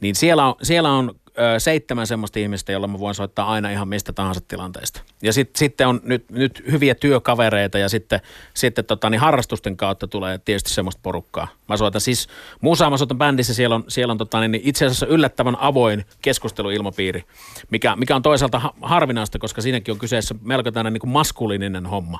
Niin siellä on, siellä on ö, seitsemän semmoista ihmistä, jolla mä voin soittaa aina ihan mistä tahansa tilanteesta. Ja sit, sitten on nyt, nyt hyviä työkavereita ja sitten, sitten tota, niin harrastusten kautta tulee tietysti semmoista porukkaa. Mä soitan siis Musaa, mä soitan bändissä, siellä on, siellä on tota, niin itse asiassa yllättävän avoin keskusteluilmapiiri, mikä, mikä on toisaalta ha- harvinaista, koska siinäkin on kyseessä melko tämmöinen niin maskuliininen homma.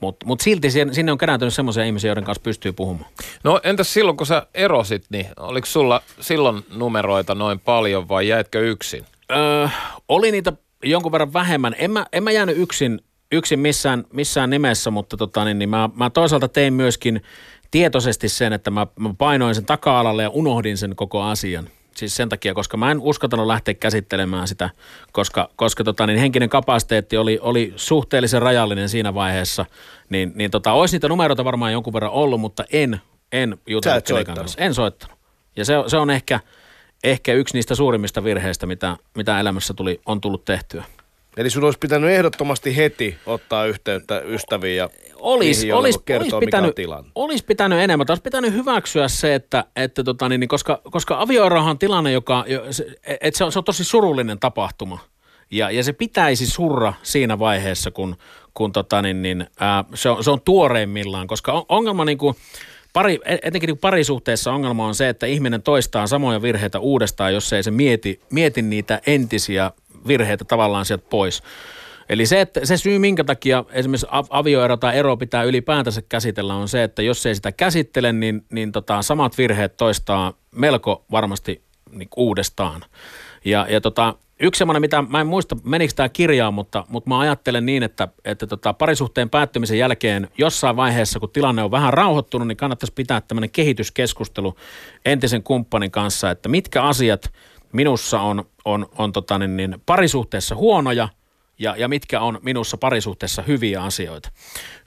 Mutta mut silti sinne, sinne on kerääntynyt semmoisia ihmisiä, joiden kanssa pystyy puhumaan. No entäs silloin, kun sä erosit, niin oliko sulla silloin numeroita noin paljon vai jäitkö yksin? Öö, oli niitä jonkun verran vähemmän. En mä, en mä jäänyt yksin, yksin missään, missään nimessä, mutta tota, niin, niin mä, mä toisaalta tein myöskin tietoisesti sen, että mä, mä painoin sen taka-alalle ja unohdin sen koko asian. Siis sen takia, koska mä en uskaltanut lähteä käsittelemään sitä, koska, koska tota, niin henkinen kapasiteetti oli, oli suhteellisen rajallinen siinä vaiheessa. Niin, niin tota, olisi niitä numeroita varmaan jonkun verran ollut, mutta en, en jutellut kenenkään soittanut. kanssa. En soittanut. Ja se, se on ehkä, ehkä yksi niistä suurimmista virheistä, mitä, mitä elämässä tuli, on tullut tehtyä. Eli sun olisi pitänyt ehdottomasti heti ottaa yhteyttä ystäviin ja Olis, joille olis, voi kertoa, olis, pitänyt, olis pitänyt enemmän. Olisi pitänyt hyväksyä se, että, että tota, niin, niin, koska, koska avioerohan on tilanne, joka, jo- se, että se, on, se on tosi surullinen tapahtuma. Ja, ja se pitäisi surra siinä vaiheessa, kun, kun tota, niin, niin, ää, se, on, se on tuoreimmillaan, koska on- ongelma niin kuin, Pari, etenkin niin parisuhteessa ongelma on se, että ihminen toistaa samoja virheitä uudestaan, jos ei se mieti, mieti niitä entisiä virheitä tavallaan sieltä pois. Eli se, että se syy, minkä takia esimerkiksi av- avioero tai ero pitää ylipäätänsä käsitellä, on se, että jos ei sitä käsittele, niin, niin tota, samat virheet toistaa melko varmasti niin uudestaan. Ja, ja tota, yksi semmoinen, mitä mä en muista, menikö tämä kirjaan, mutta, mutta mä ajattelen niin, että, että tota, parisuhteen päättymisen jälkeen jossain vaiheessa, kun tilanne on vähän rauhoittunut, niin kannattaisi pitää tämmöinen kehityskeskustelu entisen kumppanin kanssa, että mitkä asiat minussa on, on, on tota, niin, niin, parisuhteessa huonoja – ja, ja mitkä on minussa parisuhteessa hyviä asioita.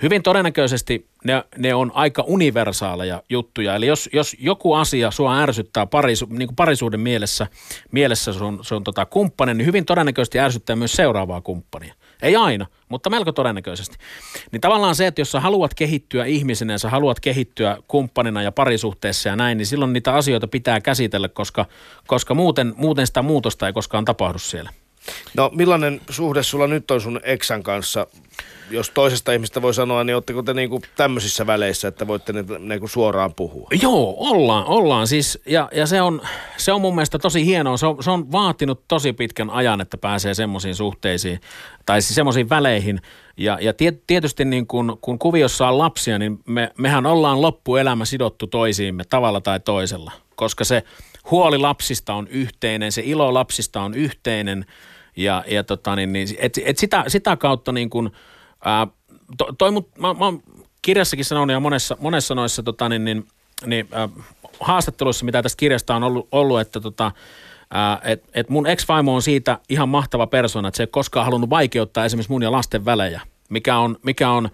Hyvin todennäköisesti ne, ne on aika universaaleja juttuja. Eli jos, jos joku asia sua ärsyttää parisu, niin kuin parisuuden mielessä, mielessä sun, sun tota kumppani, niin hyvin todennäköisesti ärsyttää myös seuraavaa kumppania. Ei aina, mutta melko todennäköisesti. Niin tavallaan se, että jos sä haluat kehittyä ihmisenä ja sä haluat kehittyä kumppanina ja parisuhteessa ja näin, niin silloin niitä asioita pitää käsitellä, koska, koska muuten, muuten sitä muutosta ei koskaan tapahdu siellä. No millainen suhde sulla nyt on sun eksän kanssa? Jos toisesta ihmistä voi sanoa, niin ootteko te niinku tämmöisissä väleissä, että voitte ne, niinku suoraan puhua? Joo, ollaan, ollaan siis, ja, ja se, on, se on mun mielestä tosi hienoa. Se on, se on vaatinut tosi pitkän ajan, että pääsee semmoisiin suhteisiin, tai siis semmoisiin väleihin. Ja, ja tietysti niin kun, kun kuviossa on lapsia, niin me, mehän ollaan loppuelämä sidottu toisiimme tavalla tai toisella, koska se huoli lapsista on yhteinen, se ilo lapsista on yhteinen – ja, ja tota, niin, niin, et, et sitä, sitä kautta niin kuin, ää, to, toi mut, mä, mä kirjassakin sanonut ja monessa, monessa noissa tota, niin, niin, niin, ää, haastatteluissa, mitä tästä kirjasta on ollut, ollut että tota, että et mun ex on siitä ihan mahtava persona, että se ei koskaan halunnut vaikeuttaa esimerkiksi mun ja lasten välejä, mikä on, mikä on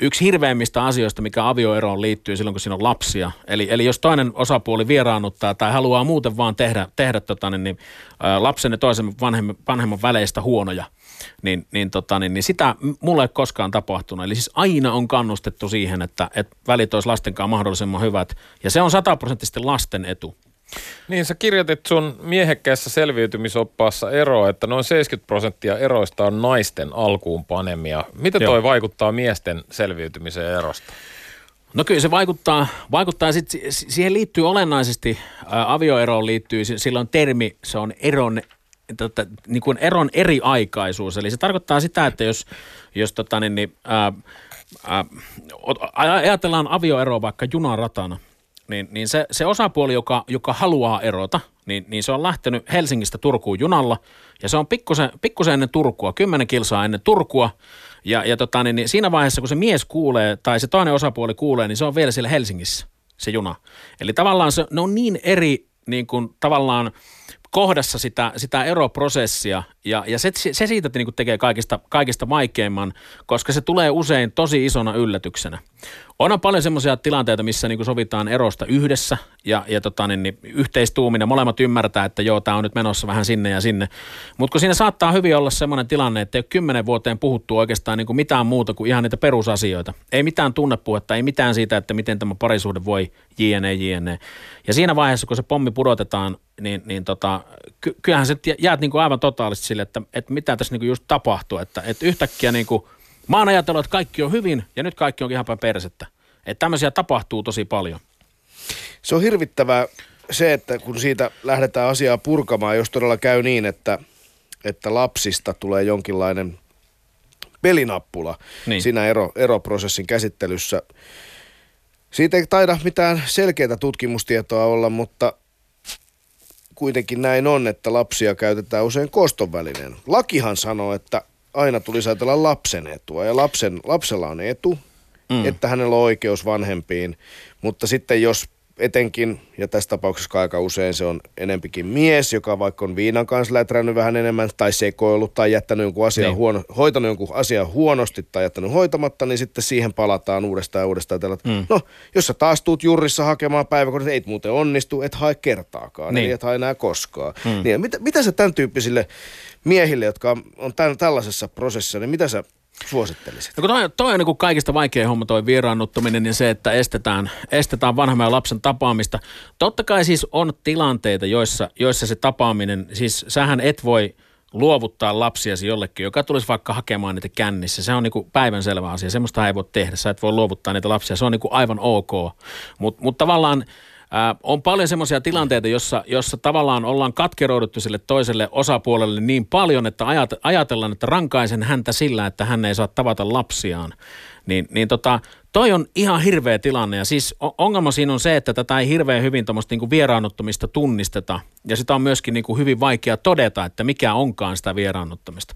yksi hirveimmistä asioista, mikä avioeroon liittyy silloin, kun siinä on lapsia. Eli, eli jos toinen osapuoli vieraannuttaa tai haluaa muuten vaan tehdä, tehdä tota, niin, niin, lapsen ja toisen vanhemman, vanhemman väleistä huonoja, niin, niin, tota, niin, niin sitä mulle ei koskaan tapahtunut. Eli siis aina on kannustettu siihen, että, että välit olisi lasten kanssa mahdollisimman hyvät. Ja se on sataprosenttisesti lasten etu. Niin, sä kirjoitit sun miehekkäässä selviytymisoppaassa eroa, että noin 70 prosenttia eroista on naisten alkuun panemia. Miten toi Joo. vaikuttaa miesten selviytymiseen erosta? No kyllä se vaikuttaa, vaikuttaa sit, siihen liittyy olennaisesti, ää, avioeroon liittyy, sillä on termi, se on eron, tota, niin kuin eron eriaikaisuus. Eli se tarkoittaa sitä, että jos, jos tota, niin, niin, ää, ää, ajatellaan avioeroa vaikka junaratana, niin, niin se, se osapuoli, joka, joka haluaa erota, niin, niin se on lähtenyt Helsingistä Turkuun junalla, ja se on pikkusen, pikkusen ennen Turkua, kymmenen kilsaa ennen Turkua, ja, ja tota, niin, niin siinä vaiheessa, kun se mies kuulee, tai se toinen osapuoli kuulee, niin se on vielä siellä Helsingissä, se juna. Eli tavallaan se, ne on niin eri, niin kuin tavallaan kohdassa sitä, sitä eroprosessia ja, ja se, se siitä niin tekee kaikista, kaikista vaikeimman, koska se tulee usein tosi isona yllätyksenä. On paljon semmoisia tilanteita, missä niin sovitaan erosta yhdessä ja, ja tota, niin, niin, yhteistuuminen. Molemmat ymmärtää, että joo, tämä on nyt menossa vähän sinne ja sinne. Mutta kun siinä saattaa hyvin olla semmoinen tilanne, että ei ole kymmenen vuoteen puhuttu oikeastaan niin kuin mitään muuta kuin ihan niitä perusasioita. Ei mitään tunnepuhetta, ei mitään siitä, että miten tämä parisuhde voi jne, jne. Ja siinä vaiheessa, kun se pommi pudotetaan, niin, niin tota, ky- kyllähän se jäät niin kuin aivan totaalisesti sille, että, että mitä tässä niin kuin just tapahtuu. Että, että yhtäkkiä niin kuin, mä oon ajatellut, että kaikki on hyvin ja nyt kaikki on ihan päin persettä. Että tämmöisiä tapahtuu tosi paljon. Se on hirvittävää se, että kun siitä lähdetään asiaa purkamaan, jos todella käy niin, että, että lapsista tulee jonkinlainen pelinappula niin. siinä ero, eroprosessin käsittelyssä. Siitä ei taida mitään selkeää tutkimustietoa olla, mutta kuitenkin näin on, että lapsia käytetään usein koston välinen. Lakihan sanoo, että aina tulisi ajatella lapsen etua ja lapsen, lapsella on etu, mm. että hänellä on oikeus vanhempiin. Mutta sitten jos etenkin, ja tässä tapauksessa aika usein se on enempikin mies, joka vaikka on viinan kanssa lätrännyt vähän enemmän tai sekoillut tai jättänyt jonkun asian niin. huono, hoitanut jonkun asian huonosti tai jättänyt hoitamatta, niin sitten siihen palataan uudestaan ja uudestaan. Tällä, mm. No, jos sä taas tuut jurissa hakemaan päiväkodin, ei muuten onnistu, et hae kertaakaan, niin. eli et hae enää koskaan. Mm. Niin, mitä, mitä sä tämän tyyppisille miehille, jotka on, on tämän, tällaisessa prosessissa, niin mitä sä suosittelisit? No kun toi, toi on niin kuin kaikista vaikein homma toi vieraannuttaminen niin se, että estetään, estetään vanhemman ja lapsen tapaamista. Totta kai siis on tilanteita, joissa, joissa se tapaaminen, siis sähän et voi luovuttaa lapsiasi jollekin, joka tulisi vaikka hakemaan niitä kännissä. Se on niin kuin päivänselvä asia. Semmoista ei voi tehdä. Sä et voi luovuttaa niitä lapsia. Se on niin kuin aivan ok. Mutta mut tavallaan Ää, on paljon semmoisia tilanteita, jossa, jossa tavallaan ollaan katkeroiduttu sille toiselle osapuolelle niin paljon, että ajat, ajatellaan, että rankaisen häntä sillä, että hän ei saa tavata lapsiaan. Niin, niin tota, toi on ihan hirveä tilanne ja siis ongelma siinä on se, että tätä ei hirveän hyvin tuommoista niin vieraannuttamista tunnisteta ja sitä on myöskin niin kuin hyvin vaikea todeta, että mikä onkaan sitä vieraannuttamista.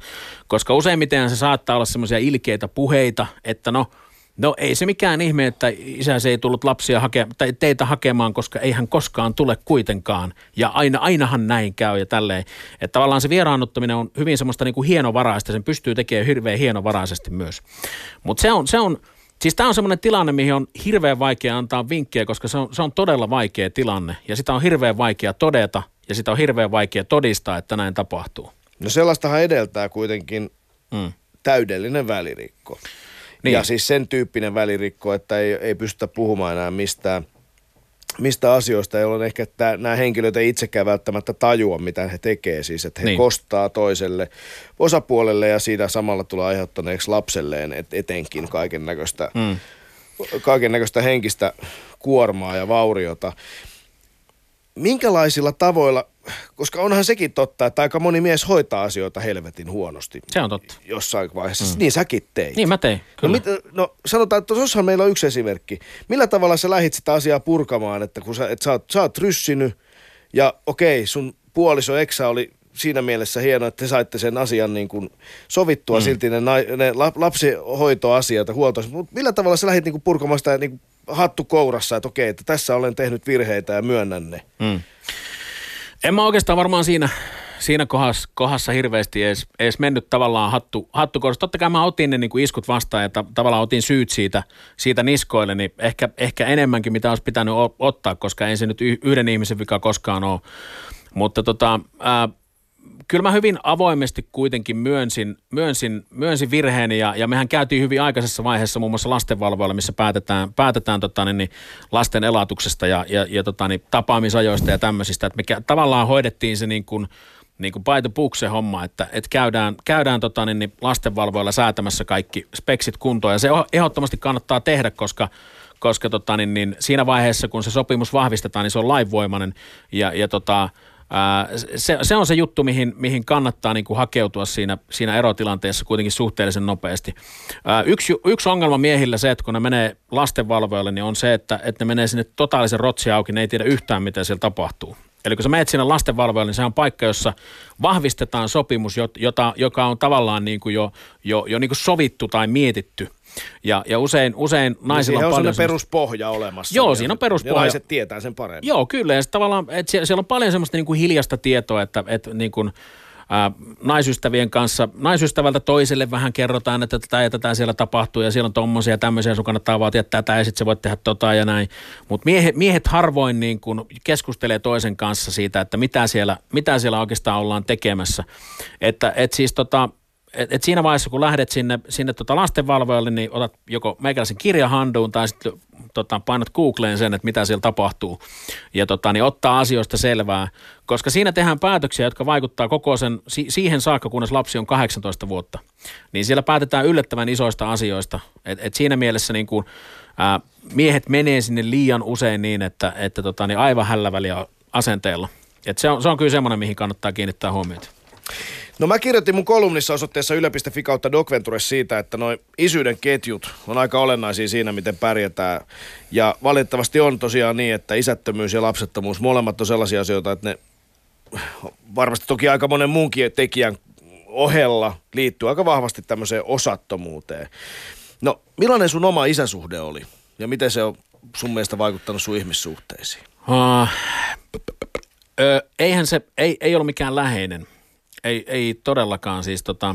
Koska useimmiten se saattaa olla semmoisia ilkeitä puheita, että no – No ei se mikään ihme, että isä ei tullut lapsia hake- tai teitä hakemaan, koska ei hän koskaan tule kuitenkaan. Ja aina, ainahan näin käy ja tälleen. Että tavallaan se vieraannuttaminen on hyvin semmoista niin kuin hienovaraista, sen pystyy tekemään hirveän hienovaraisesti myös. Mutta se on, se on, Siis tämä on semmoinen tilanne, mihin on hirveän vaikea antaa vinkkejä, koska se on, se on todella vaikea tilanne. Ja sitä on hirveän vaikea todeta ja sitä on hirveän vaikea todistaa, että näin tapahtuu. No sellaistahan edeltää kuitenkin mm. täydellinen välirikko. Niin. Ja siis sen tyyppinen välirikko, että ei, ei pystytä puhumaan enää mistään, mistä asioista, jolloin ehkä että nämä henkilöt ei itsekään välttämättä tajua, mitä he tekee. Siis, että he niin. kostaa toiselle osapuolelle ja siinä samalla tulee aiheuttaneeksi lapselleen et, etenkin kaiken näköistä, mm. kaiken näköistä henkistä kuormaa ja vauriota. Minkälaisilla tavoilla koska onhan sekin totta, että aika moni mies hoitaa asioita helvetin huonosti. Se on totta. Jossain vaiheessa. Mm. Niin säkin teit. Niin mä tein, no kyllä. No, mit, no sanotaan, että tuossa meillä on yksi esimerkki. Millä tavalla sä lähit sitä asiaa purkamaan, että kun sä, että sä, oot, sä oot ryssinyt ja okei, sun puoliso Eksa oli siinä mielessä hieno, että te saitte sen asian niin kuin sovittua mm. silti ne, ne lapsihoitoasiat ja huolto. Mutta millä tavalla sä lähdit niin kuin purkamaan sitä niin kuin hattu kourassa, että okei, että tässä olen tehnyt virheitä ja myönnän ne? Mm. En mä oikeastaan varmaan siinä, siinä kohdassa, kohdassa hirveästi edes, edes mennyt tavallaan hattu, hattukohdassa. Totta kai mä otin ne niin kuin iskut vastaan ja ta, tavallaan otin syyt siitä, siitä niskoille, niin ehkä, ehkä enemmänkin mitä olisi pitänyt ottaa, koska ei se nyt yhden ihmisen vika koskaan ole. Mutta tota, ää, kyllä mä hyvin avoimesti kuitenkin myönsin, myönsin, myönsin virheeni ja, ja mehän käytiin hyvin aikaisessa vaiheessa muun muassa lastenvalvoilla, missä päätetään, päätetään tota, niin, niin, lasten elatuksesta ja, ja, ja tota, niin, tapaamisajoista ja tämmöisistä. Että me tavallaan hoidettiin se niin kuin, niin kuin by the homma, että, että käydään, käydään tota, niin, niin lastenvalvoilla säätämässä kaikki speksit kuntoon ja se ehdottomasti kannattaa tehdä, koska koska tota, niin, niin, siinä vaiheessa, kun se sopimus vahvistetaan, niin se on lainvoimainen ja, ja tota, se, se on se juttu, mihin, mihin kannattaa niin kuin hakeutua siinä, siinä erotilanteessa kuitenkin suhteellisen nopeasti. yksi, yksi ongelma miehillä se, että kun ne menee lastenvalvojalle, niin on se, että, että ne menee sinne totaalisen rotsi auki, ne ei tiedä yhtään, mitä siellä tapahtuu. Eli kun sä menet sinne lastenvalvojalle, niin se on paikka, jossa vahvistetaan sopimus, jota, joka on tavallaan niin kuin jo, jo, jo niin kuin sovittu tai mietitty – ja, ja usein, usein niin naisilla niin on, on paljon... peruspohja olemassa. Joo, siinä on peruspohja. Ja naiset tietää sen paremmin. Joo, kyllä. Ja tavallaan, että siellä, siellä on paljon semmoista niin kuin hiljasta tietoa, että, että niin kuin, ää, naisystävien kanssa, naisystävältä toiselle vähän kerrotaan, että tätä ja tätä siellä tapahtuu ja siellä on tommosia ja tämmöisiä, sun kannattaa vaatia tätä ja sitten se voit tehdä tota ja näin. Mutta miehet, miehet harvoin niin kun keskustelee toisen kanssa siitä, että mitä siellä, mitä siellä oikeastaan ollaan tekemässä. Että et siis tota, et, et siinä vaiheessa, kun lähdet sinne, sinne tota lastenvalvojalle, niin otat joko meikäläisen kirjahanduun tai sitten tota, painat Googleen sen, että mitä siellä tapahtuu. Ja tota, niin ottaa asioista selvää, koska siinä tehdään päätöksiä, jotka vaikuttaa koko sen, si- siihen saakka, kunnes lapsi on 18 vuotta. Niin siellä päätetään yllättävän isoista asioista. Et, et siinä mielessä niin kuin, ää, miehet menee sinne liian usein niin, että, että tota, niin aivan hälläväliä asenteella. Et se, on, se on kyllä semmoinen, mihin kannattaa kiinnittää huomiota. No mä kirjoitin mun kolumnissa osoitteessa yle.fi kautta Docventure siitä, että noin isyyden ketjut on aika olennaisia siinä, miten pärjätään. Ja valitettavasti on tosiaan niin, että isättömyys ja lapsettomuus, molemmat on sellaisia asioita, että ne varmasti toki aika monen muunkin tekijän ohella liittyy aika vahvasti tämmöiseen osattomuuteen. No, millainen sun oma isäsuhde oli? Ja miten se on sun mielestä vaikuttanut sun ihmissuhteisiin? Uh, ö, eihän se, ei, ei ollut mikään läheinen ei, ei todellakaan siis tota,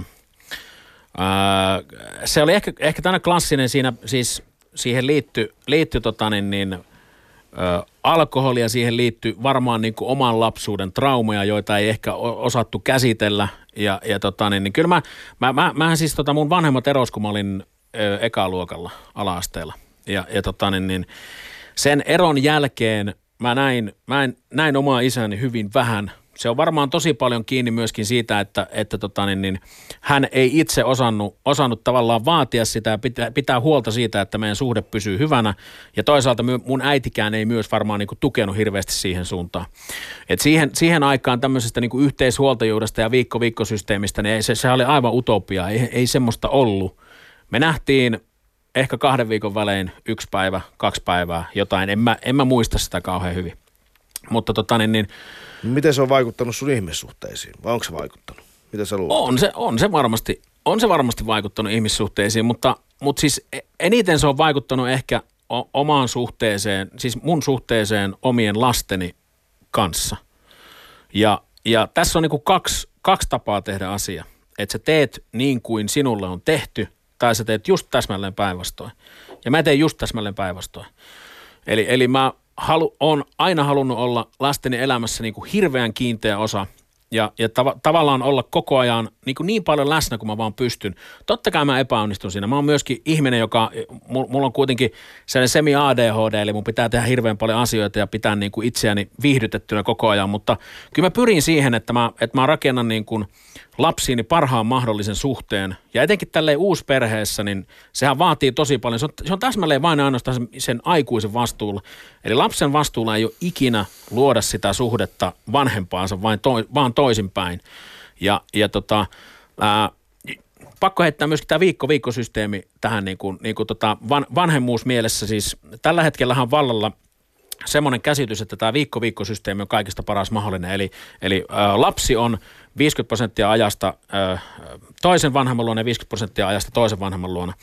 ää, se oli ehkä, ehkä tänä klassinen siinä, siis siihen liittyi, liittyi tota niin, niin, ä, alkoholi ja siihen liittyi varmaan niin kuin oman lapsuuden traumeja, joita ei ehkä osattu käsitellä. Ja, ja tota niin, niin kyllä mä, mä, mä, mä siis tota mun vanhemmat eros, kun mä olin ä, ekaluokalla ala-asteella. Ja, ja tota niin, niin, sen eron jälkeen mä näin, mä näin omaa isäni hyvin vähän – Se on varmaan tosi paljon kiinni myöskin siitä, että, että tota, niin, niin, hän ei itse osannut, osannut tavallaan vaatia sitä ja pitää, pitää huolta siitä, että meidän suhde pysyy hyvänä. Ja toisaalta mun äitikään ei myös varmaan niin kuin, tukenut hirveästi siihen suuntaan. Et siihen, siihen aikaan tämmöisestä niin kuin yhteishuoltajuudesta ja viikko-viikkosysteemistä, niin ei, se, se oli aivan utopia, ei, ei semmoista ollut. Me nähtiin ehkä kahden viikon välein yksi päivä, kaksi päivää, jotain. En mä, en mä muista sitä kauhean hyvin. Mutta tota niin, niin Miten se on vaikuttanut sun ihmissuhteisiin? Vai onko se vaikuttanut? Mitä sä luulet? on se, on se varmasti, on se varmasti vaikuttanut ihmissuhteisiin, mutta, mutta siis e- eniten se on vaikuttanut ehkä omaan suhteeseen, siis mun suhteeseen omien lasteni kanssa. Ja, ja tässä on niin kaksi, kaksi tapaa tehdä asia. Että sä teet niin kuin sinulle on tehty, tai sä teet just täsmälleen päinvastoin. Ja mä teen just täsmälleen päinvastoin. Eli, eli mä halu, on aina halunnut olla lasteni elämässä niin kuin hirveän kiinteä osa ja, ja tav- tavallaan olla koko ajan niin, kuin niin paljon läsnä kuin mä vaan pystyn. Totta kai mä epäonnistun siinä. Mä oon myöskin ihminen, joka, mulla on kuitenkin sellainen semi-ADHD, eli mun pitää tehdä hirveän paljon asioita ja pitää niin kuin itseäni viihdytettynä koko ajan, mutta kyllä mä pyrin siihen, että mä, että mä rakennan niin kuin lapsiini parhaan mahdollisen suhteen. Ja etenkin tälleen uusperheessä, niin sehän vaatii tosi paljon. Se on, se on täsmälleen vain ainoastaan sen, sen aikuisen vastuulla. Eli lapsen vastuulla ei ole ikinä luoda sitä suhdetta vanhempaansa, vain to, vaan toisinpäin. Ja, ja tota, ää, pakko heittää myöskin tämä viikko-viikkosysteemi tähän niin kuin, niin kuin tota van, vanhemmuusmielessä. Siis tällä hetkellä on vallalla – semmoinen käsitys, että tämä viikko-viikkosysteemi on kaikista paras mahdollinen. Eli, eli ä, lapsi on 50 prosenttia ajasta ä, toisen vanhemman luona ja 50 prosenttia ajasta toisen vanhemman luona.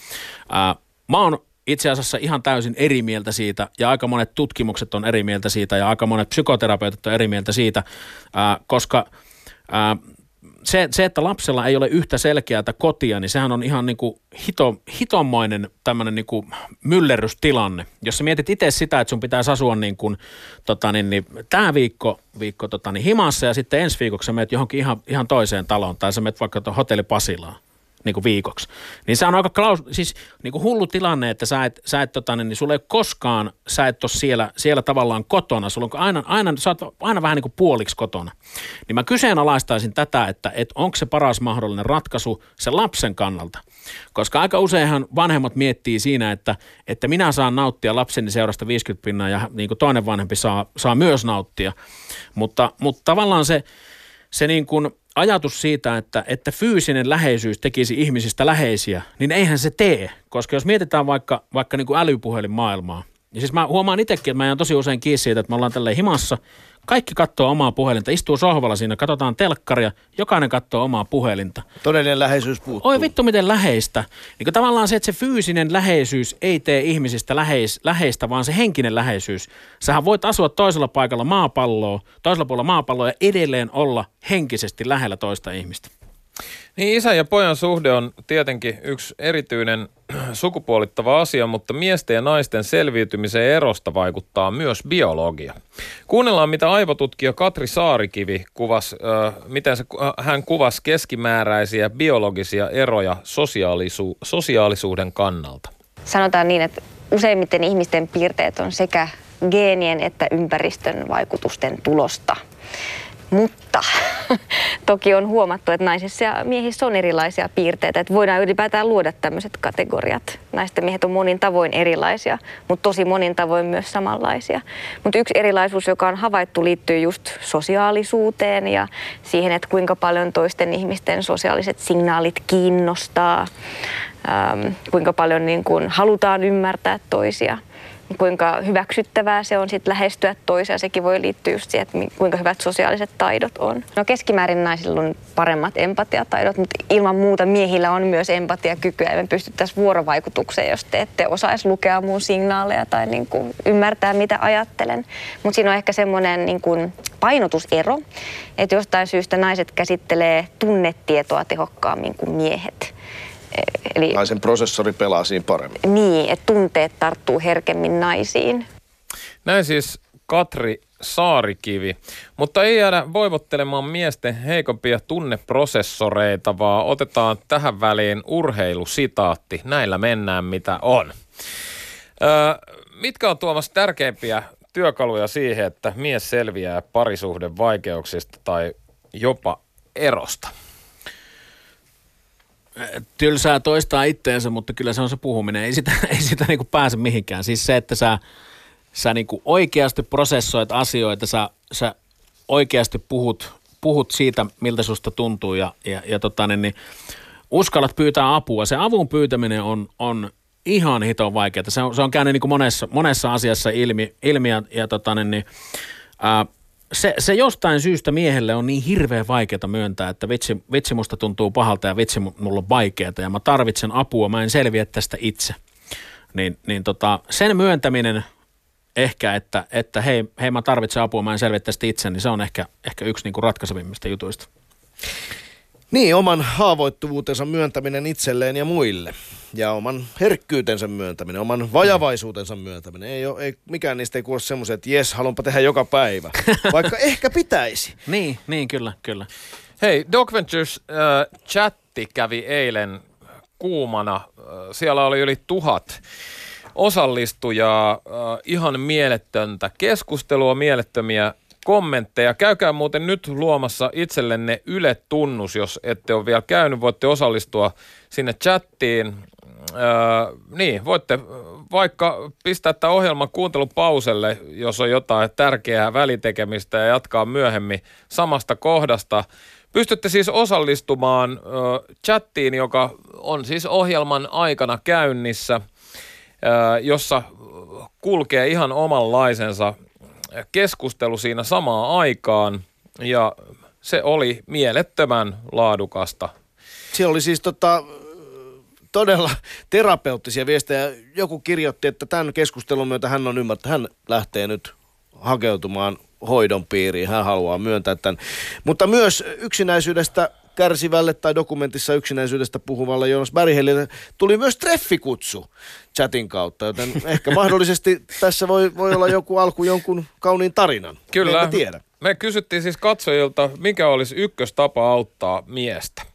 Ä, mä oon itse asiassa ihan täysin eri mieltä siitä, ja aika monet tutkimukset on eri mieltä siitä, ja aika monet psykoterapeutit on eri mieltä siitä, ä, koska ä, se, se, että lapsella ei ole yhtä selkeää kotia, niin sehän on ihan niin kuin hito, hitomoinen tämmöinen niin kuin myllerrystilanne. Jos sä mietit itse sitä, että sun pitäisi asua niin kuin, tota niin, niin, tämä viikko, viikko tota niin, himassa ja sitten ensi viikoksi sä menet johonkin ihan, ihan toiseen taloon tai sä menet vaikka hotelli Pasilaan niin kuin viikoksi. Niin se on aika klaus, siis niin kuin hullu tilanne, että sä et, sä et tota, niin sulle ei koskaan, sä et ole siellä, siellä tavallaan kotona. Sulla on aina, aina, sä oot aina vähän niin kuin puoliksi kotona. Niin mä kyseenalaistaisin tätä, että, että onko se paras mahdollinen ratkaisu sen lapsen kannalta. Koska aika useinhan vanhemmat miettii siinä, että, että minä saan nauttia lapseni seurasta 50 pinnaa ja niin kuin toinen vanhempi saa, saa myös nauttia. Mutta, mutta tavallaan se, se niin kuin ajatus siitä, että, että fyysinen läheisyys tekisi ihmisistä läheisiä, niin eihän se tee. Koska jos mietitään vaikka, vaikka niin kuin älypuhelinmaailmaa, ja siis mä huomaan itsekin, että mä jään tosi usein kiinni siitä, että me ollaan tälleen himassa – kaikki katsoo omaa puhelinta, istuu sohvalla siinä, katsotaan telkkaria, jokainen katsoo omaa puhelinta. Todellinen läheisyys puuttuu. Oi vittu miten läheistä. Niin kuin tavallaan se, että se fyysinen läheisyys ei tee ihmisistä läheis, läheistä, vaan se henkinen läheisyys. Sähän voit asua toisella paikalla maapalloa, toisella puolella maapalloa ja edelleen olla henkisesti lähellä toista ihmistä. Niin isä ja pojan suhde on tietenkin yksi erityinen sukupuolittava asia, mutta miesten ja naisten selviytymiseen erosta vaikuttaa myös biologia. Kuunnellaan, mitä aivotutkija Katri Saarikivi kuvasi, äh, miten se, äh, hän kuvasi keskimääräisiä biologisia eroja sosiaalisu- sosiaalisuuden kannalta. Sanotaan niin, että useimmiten ihmisten piirteet on sekä geenien että ympäristön vaikutusten tulosta. Mutta toki on huomattu, että naisissa ja miehissä on erilaisia piirteitä. Että voidaan ylipäätään luoda tämmöiset kategoriat. Naisten miehet on monin tavoin erilaisia, mutta tosi monin tavoin myös samanlaisia. Mutta yksi erilaisuus, joka on havaittu, liittyy just sosiaalisuuteen ja siihen, että kuinka paljon toisten ihmisten sosiaaliset signaalit kiinnostaa. Ähm, kuinka paljon niin kun halutaan ymmärtää toisia – kuinka hyväksyttävää se on sit lähestyä toisia. Sekin voi liittyä just siihen, että kuinka hyvät sosiaaliset taidot on. No keskimäärin naisilla on paremmat empatiataidot, mutta ilman muuta miehillä on myös empatiakykyä ja me pystyttäisiin vuorovaikutukseen, jos te ette osaisi lukea mun signaaleja tai niin kuin ymmärtää, mitä ajattelen. Mutta siinä on ehkä semmoinen niin kuin painotusero, että jostain syystä naiset käsittelee tunnetietoa tehokkaammin kuin miehet. Eli, Naisen prosessori pelaa siinä paremmin. Niin, että tunteet tarttuu herkemmin naisiin. Näin siis Katri Saarikivi. Mutta ei jäädä voivottelemaan miesten heikompia tunneprosessoreita, vaan otetaan tähän väliin urheilusitaatti. Näillä mennään mitä on. Öö, mitkä on Tuomas tärkeimpiä työkaluja siihen, että mies selviää parisuhden vaikeuksista tai jopa erosta? Tylsää toistaa itteensä, mutta kyllä se on se puhuminen. Ei sitä, ei sitä niinku pääse mihinkään. Siis se, että sä, sä niinku oikeasti prosessoit asioita, sä, sä oikeasti puhut, puhut siitä, miltä susta tuntuu ja, ja, ja tota, niin, niin, uskallat pyytää apua. Se avun pyytäminen on, on ihan hiton vaikeaa. Se on, se on käynyt niin kuin monessa, monessa asiassa ilmi, ilmi ja, ja tota, niin, niin, ää, se, se jostain syystä miehelle on niin hirveän vaikeaa myöntää, että vitsi, vitsi musta tuntuu pahalta ja vitsi mulla on vaikeaa ja mä tarvitsen apua, mä en selviä tästä itse. Niin, niin tota, sen myöntäminen ehkä, että, että hei, hei mä tarvitsen apua, mä en selviä tästä itse, niin se on ehkä, ehkä yksi niin ratkaisevimmista jutuista. Niin, oman haavoittuvuutensa myöntäminen itselleen ja muille. Ja oman herkkyytensä myöntäminen, oman vajavaisuutensa myöntäminen. Ei, ole, ei mikään niistä ei kuulosta semmoisen, että jes, haluanpa tehdä joka päivä. Vaikka ehkä pitäisi. Niin, niin kyllä, kyllä. Hei, Doc Ventures äh, chatti kävi eilen kuumana. Äh, siellä oli yli tuhat osallistujaa, äh, ihan mielettöntä keskustelua, mielettömiä kommentteja. Käykää muuten nyt luomassa itsellenne Yle-tunnus, jos ette ole vielä käynyt. Voitte osallistua sinne chattiin. Öö, niin, voitte vaikka pistää tämän ohjelman kuuntelupauselle, jos on jotain tärkeää välitekemistä ja jatkaa myöhemmin samasta kohdasta. Pystytte siis osallistumaan ö, chattiin, joka on siis ohjelman aikana käynnissä, ö, jossa kulkee ihan omanlaisensa keskustelu siinä samaan aikaan ja se oli mielettömän laadukasta. Siellä oli siis tota, todella terapeuttisia viestejä. Joku kirjoitti, että tämän keskustelun myötä hän on ymmärtänyt, hän lähtee nyt hakeutumaan hoidon piiriin. Hän haluaa myöntää tämän. Mutta myös yksinäisyydestä kärsivälle tai dokumentissa yksinäisyydestä puhuvalle Joonas Berghellille tuli myös treffikutsu chatin kautta, joten ehkä mahdollisesti tässä voi, voi olla joku alku jonkun kauniin tarinan. Kyllä. Me tiedä. Me kysyttiin siis katsojilta, mikä olisi ykköstapa auttaa miestä.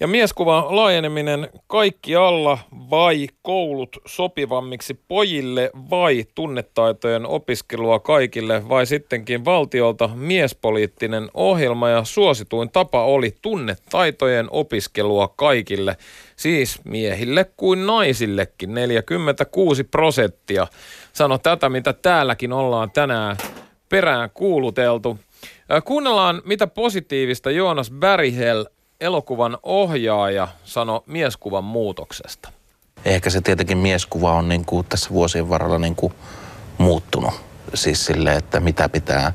Ja mieskuvan laajeneminen kaikkialla vai koulut sopivammiksi pojille vai tunnetaitojen opiskelua kaikille vai sittenkin valtiolta miespoliittinen ohjelma ja suosituin tapa oli tunnetaitojen opiskelua kaikille, siis miehille kuin naisillekin 46 prosenttia. Sano tätä, mitä täälläkin ollaan tänään perään kuuluteltu. Kuunnellaan, mitä positiivista Joonas Berghel elokuvan ohjaaja sanoi mieskuvan muutoksesta? Ehkä se tietenkin mieskuva on niin kuin tässä vuosien varrella niin kuin muuttunut. Siis sille, että mitä pitää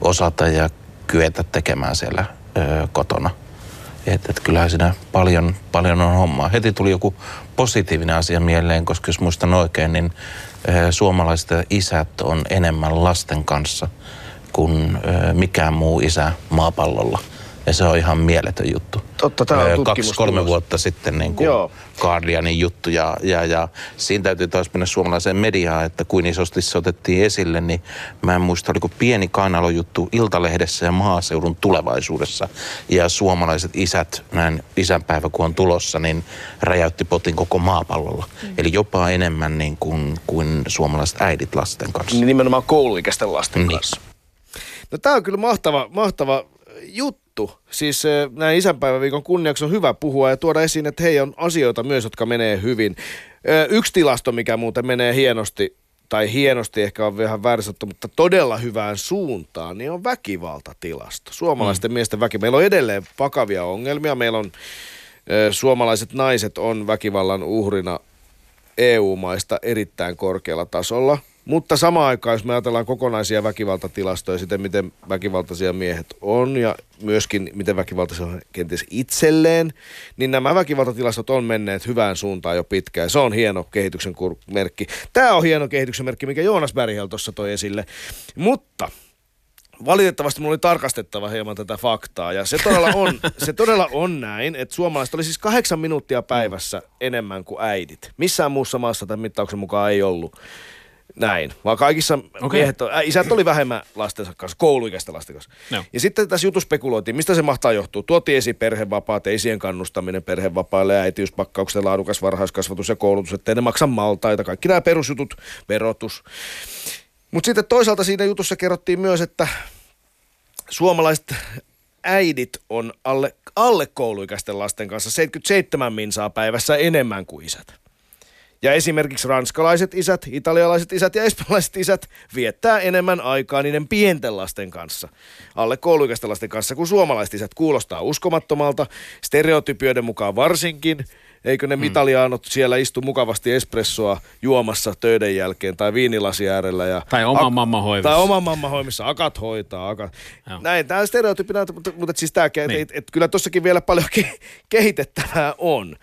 osata ja kyetä tekemään siellä ö, kotona. Että et kyllähän siinä paljon, paljon on hommaa. Heti tuli joku positiivinen asia mieleen, koska jos muistan oikein, niin ö, suomalaiset isät on enemmän lasten kanssa kuin ö, mikään muu isä maapallolla – ja se on ihan mieletön juttu. Totta, tämä on Kaksi-kolme vuotta sitten niin kuin Guardianin juttu ja, ja, ja siinä täytyy taas mennä suomalaiseen mediaan, että kuin isosti se otettiin esille, niin mä en muista, oliko pieni juttu Iltalehdessä ja maaseudun tulevaisuudessa. Ja suomalaiset isät, näin isänpäivä kun on tulossa, niin räjäytti potin koko maapallolla. Mm. Eli jopa enemmän niin kuin, kuin suomalaiset äidit lasten kanssa. Niin nimenomaan kouluikäisten lasten niin. kanssa. No tämä on kyllä mahtava, mahtava juttu. Siis eh, näin isänpäiväviikon kunniaksi on hyvä puhua ja tuoda esiin, että hei on asioita myös, jotka menee hyvin. Eh, yksi tilasto, mikä muuten menee hienosti, tai hienosti ehkä on vähän vääristetty, mutta todella hyvään suuntaan, niin on väkivaltatilasto. Suomalaisten mm. miesten väkivalta. Meillä on edelleen vakavia ongelmia. Meillä on eh, suomalaiset naiset on väkivallan uhrina EU-maista erittäin korkealla tasolla – mutta samaan aikaan, jos me ajatellaan kokonaisia väkivaltatilastoja, sitten miten väkivaltaisia miehet on ja myöskin miten väkivaltaisia on kenties itselleen, niin nämä väkivaltatilastot on menneet hyvään suuntaan jo pitkään. Se on hieno kehityksen merkki. Tämä on hieno kehityksen merkki, mikä Joonas Berghel tuossa toi esille. Mutta valitettavasti mulla oli tarkastettava hieman tätä faktaa. Ja se todella on, se todella on näin, että suomalaiset oli siis kahdeksan minuuttia päivässä enemmän kuin äidit. Missään muussa maassa tämän mittauksen mukaan ei ollut näin, vaan kaikissa okay. miehet, äh, isät oli vähemmän lastensa kanssa, kouluikäisten lasten kanssa. No. Ja sitten tässä jutussa spekuloitiin, mistä se mahtaa johtua. Tuotiin esiin perhevapaat, isien kannustaminen perhevapaille, äitiyspakkaukset, laadukas varhaiskasvatus ja koulutus, ettei ne maksa maltaita, kaikki nämä perusjutut, verotus. Mutta sitten toisaalta siinä jutussa kerrottiin myös, että suomalaiset äidit on alle, alle kouluikäisten lasten kanssa 77 minsaa päivässä enemmän kuin isät. Ja esimerkiksi ranskalaiset isät, italialaiset isät ja espanjalaiset isät viettää enemmän aikaa niiden pienten lasten kanssa, alle kouluikäisten lasten kanssa, kuin suomalaiset isät. Kuulostaa uskomattomalta, stereotypioiden mukaan varsinkin. Eikö ne mm. italiaanot siellä istu mukavasti espressoa juomassa töiden jälkeen tai viinilasi äärellä. Ja tai oman ak- mamma hoivissa. Tai oman mamma hoivissa. Akat hoitaa. Akat. Näin, tämä stereotypina, mutta, mutta siis tämä, niin. et, et, kyllä tossakin vielä paljon ke- kehitettävää on.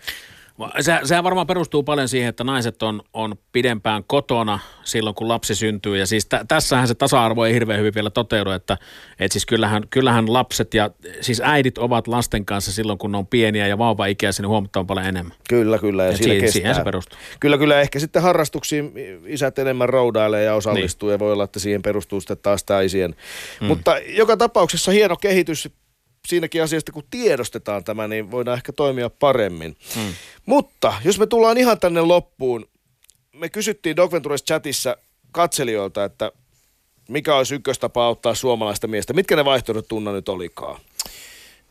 Se, sehän varmaan perustuu paljon siihen, että naiset on, on pidempään kotona silloin, kun lapsi syntyy. Ja siis t- tässähän se tasa-arvo ei hirveän hyvin vielä toteudu, että et siis kyllähän, kyllähän lapset ja siis äidit ovat lasten kanssa silloin, kun ne on pieniä ja vauva-ikäisiä, niin huomattavan paljon enemmän. Kyllä, kyllä. Ja siinä siihen, siihen se perustuu. Kyllä, kyllä. Ehkä sitten harrastuksiin isät enemmän roudailee ja osallistuu niin. ja voi olla, että siihen perustuu sitten taas tämä isien. Mm. Mutta joka tapauksessa hieno kehitys siinäkin asiasta, kun tiedostetaan tämä, niin voidaan ehkä toimia paremmin. Hmm. Mutta jos me tullaan ihan tänne loppuun, me kysyttiin Dogventures chatissa katselijoilta, että mikä olisi ykköstapa auttaa suomalaista miestä. Mitkä ne vaihtoehdot tunna nyt olikaan?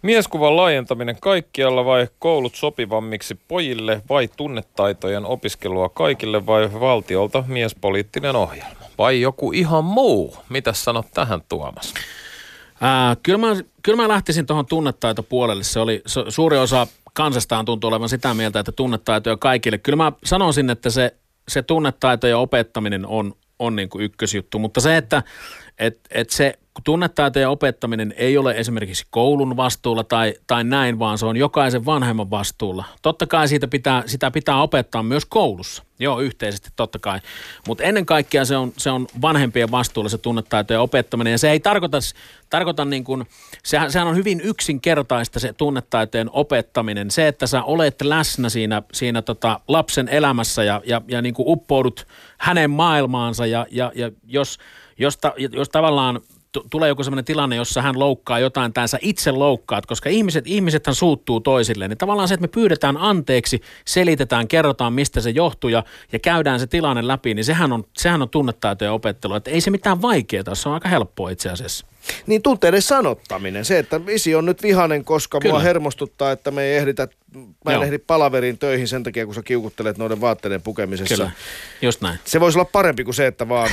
Mieskuvan laajentaminen kaikkialla vai koulut sopivammiksi pojille vai tunnetaitojen opiskelua kaikille vai valtiolta miespoliittinen ohjelma? Vai joku ihan muu? Mitä sanot tähän Tuomas? Ää, kyllä, mä, kyllä mä lähtisin tuohon tunnetaitopuolelle. Se oli su, suuri osa kansastaan tuntuu olevan sitä mieltä, että tunnetaitoja kaikille. Kyllä mä sanoisin, että se, se tunnetaitojen opettaminen on, on niin kuin ykkösjuttu, mutta se, että et, et se tunnetaitojen opettaminen ei ole esimerkiksi koulun vastuulla tai, tai näin, vaan se on jokaisen vanhemman vastuulla. Totta kai siitä pitää, sitä pitää opettaa myös koulussa. Joo, yhteisesti totta kai. Mutta ennen kaikkea se on, se on vanhempien vastuulla se tunnetaitojen opettaminen. Ja se ei tarkoita, tarkoita niin kuin, sehän, sehän on hyvin yksinkertaista se tunnetaitojen opettaminen. Se, että sä olet läsnä siinä, siinä tota lapsen elämässä ja, ja, ja niin kuin uppoudut hänen maailmaansa. Ja, ja, ja jos, jos, ta, jos tavallaan t- tulee joku sellainen tilanne, jossa hän loukkaa jotain tai sä itse loukkaat, koska ihmiset, ihmisethän suuttuu toisilleen, niin tavallaan se, että me pyydetään anteeksi, selitetään, kerrotaan, mistä se johtuu ja, ja käydään se tilanne läpi, niin sehän on, sehän on tunnetaitojen opettelu, että ei se mitään vaikeaa, se on aika helppoa itse asiassa. Niin tunteiden sanottaminen, se, että isi on nyt vihanen, koska Kyllä. mua hermostuttaa, että me ei ehditä, mä en Joo. ehdi palaveriin töihin sen takia, kun sä kiukuttelet noiden vaatteiden pukemisessa. Kyllä, just näin. Se voisi olla parempi kuin se, että vaan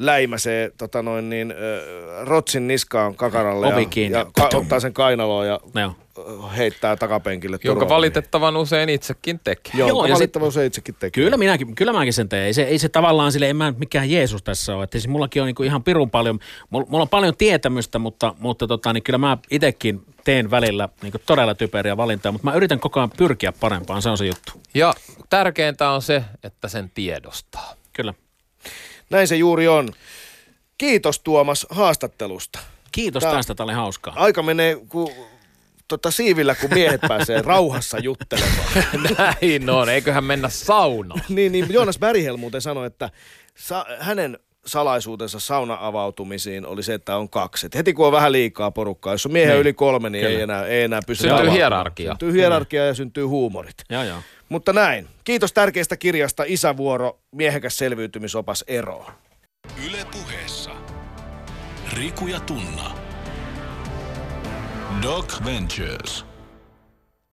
läimäsee tota noin niin, rotsin niskaan kakaralle Ovi ja, ja ka- ottaa sen kainaloon ja no. heittää takapenkille. Jonka valitettavan usein itsekin tekee. Joo, Joo ja valitettavan usein itsekin tekee. Kyllä, minäkin, kyllä mäkin sen teen. Ei se, ei se tavallaan sille, en mä mikään Jeesus tässä ole. Että siis mullakin on niinku ihan pirun paljon, mulla, mulla on paljon tietämystä, mutta, mutta tota, niin kyllä mä itsekin teen välillä niin todella typeriä valintoja, mutta mä yritän koko ajan pyrkiä parempaan, se on se juttu. Ja tärkeintä on se, että sen tiedostaa. Kyllä. Näin se juuri on. Kiitos Tuomas haastattelusta. Kiitos Tää, tästä, tämä oli hauskaa. Aika menee ku, tota, siivillä, kun miehet pääsee rauhassa juttelemaan. Näin on, eiköhän mennä saunaan. niin, niin Joonas Berihel muuten sanoi, että sa- hänen salaisuutensa sauna-avautumisiin oli se, että on kaksi. Et heti kun on vähän liikaa porukkaa, jos on miehen niin. yli kolme, niin ei enää, ei enää pysy Syntyy hierarkia. Syntyy hierarkia ja syntyy huumorit. Joo, joo. Mutta näin. Kiitos tärkeästä kirjasta Isävuoro, miehekäs selviytymisopas eroon. Yle puheessa. Riku ja Tunna. Doc Ventures.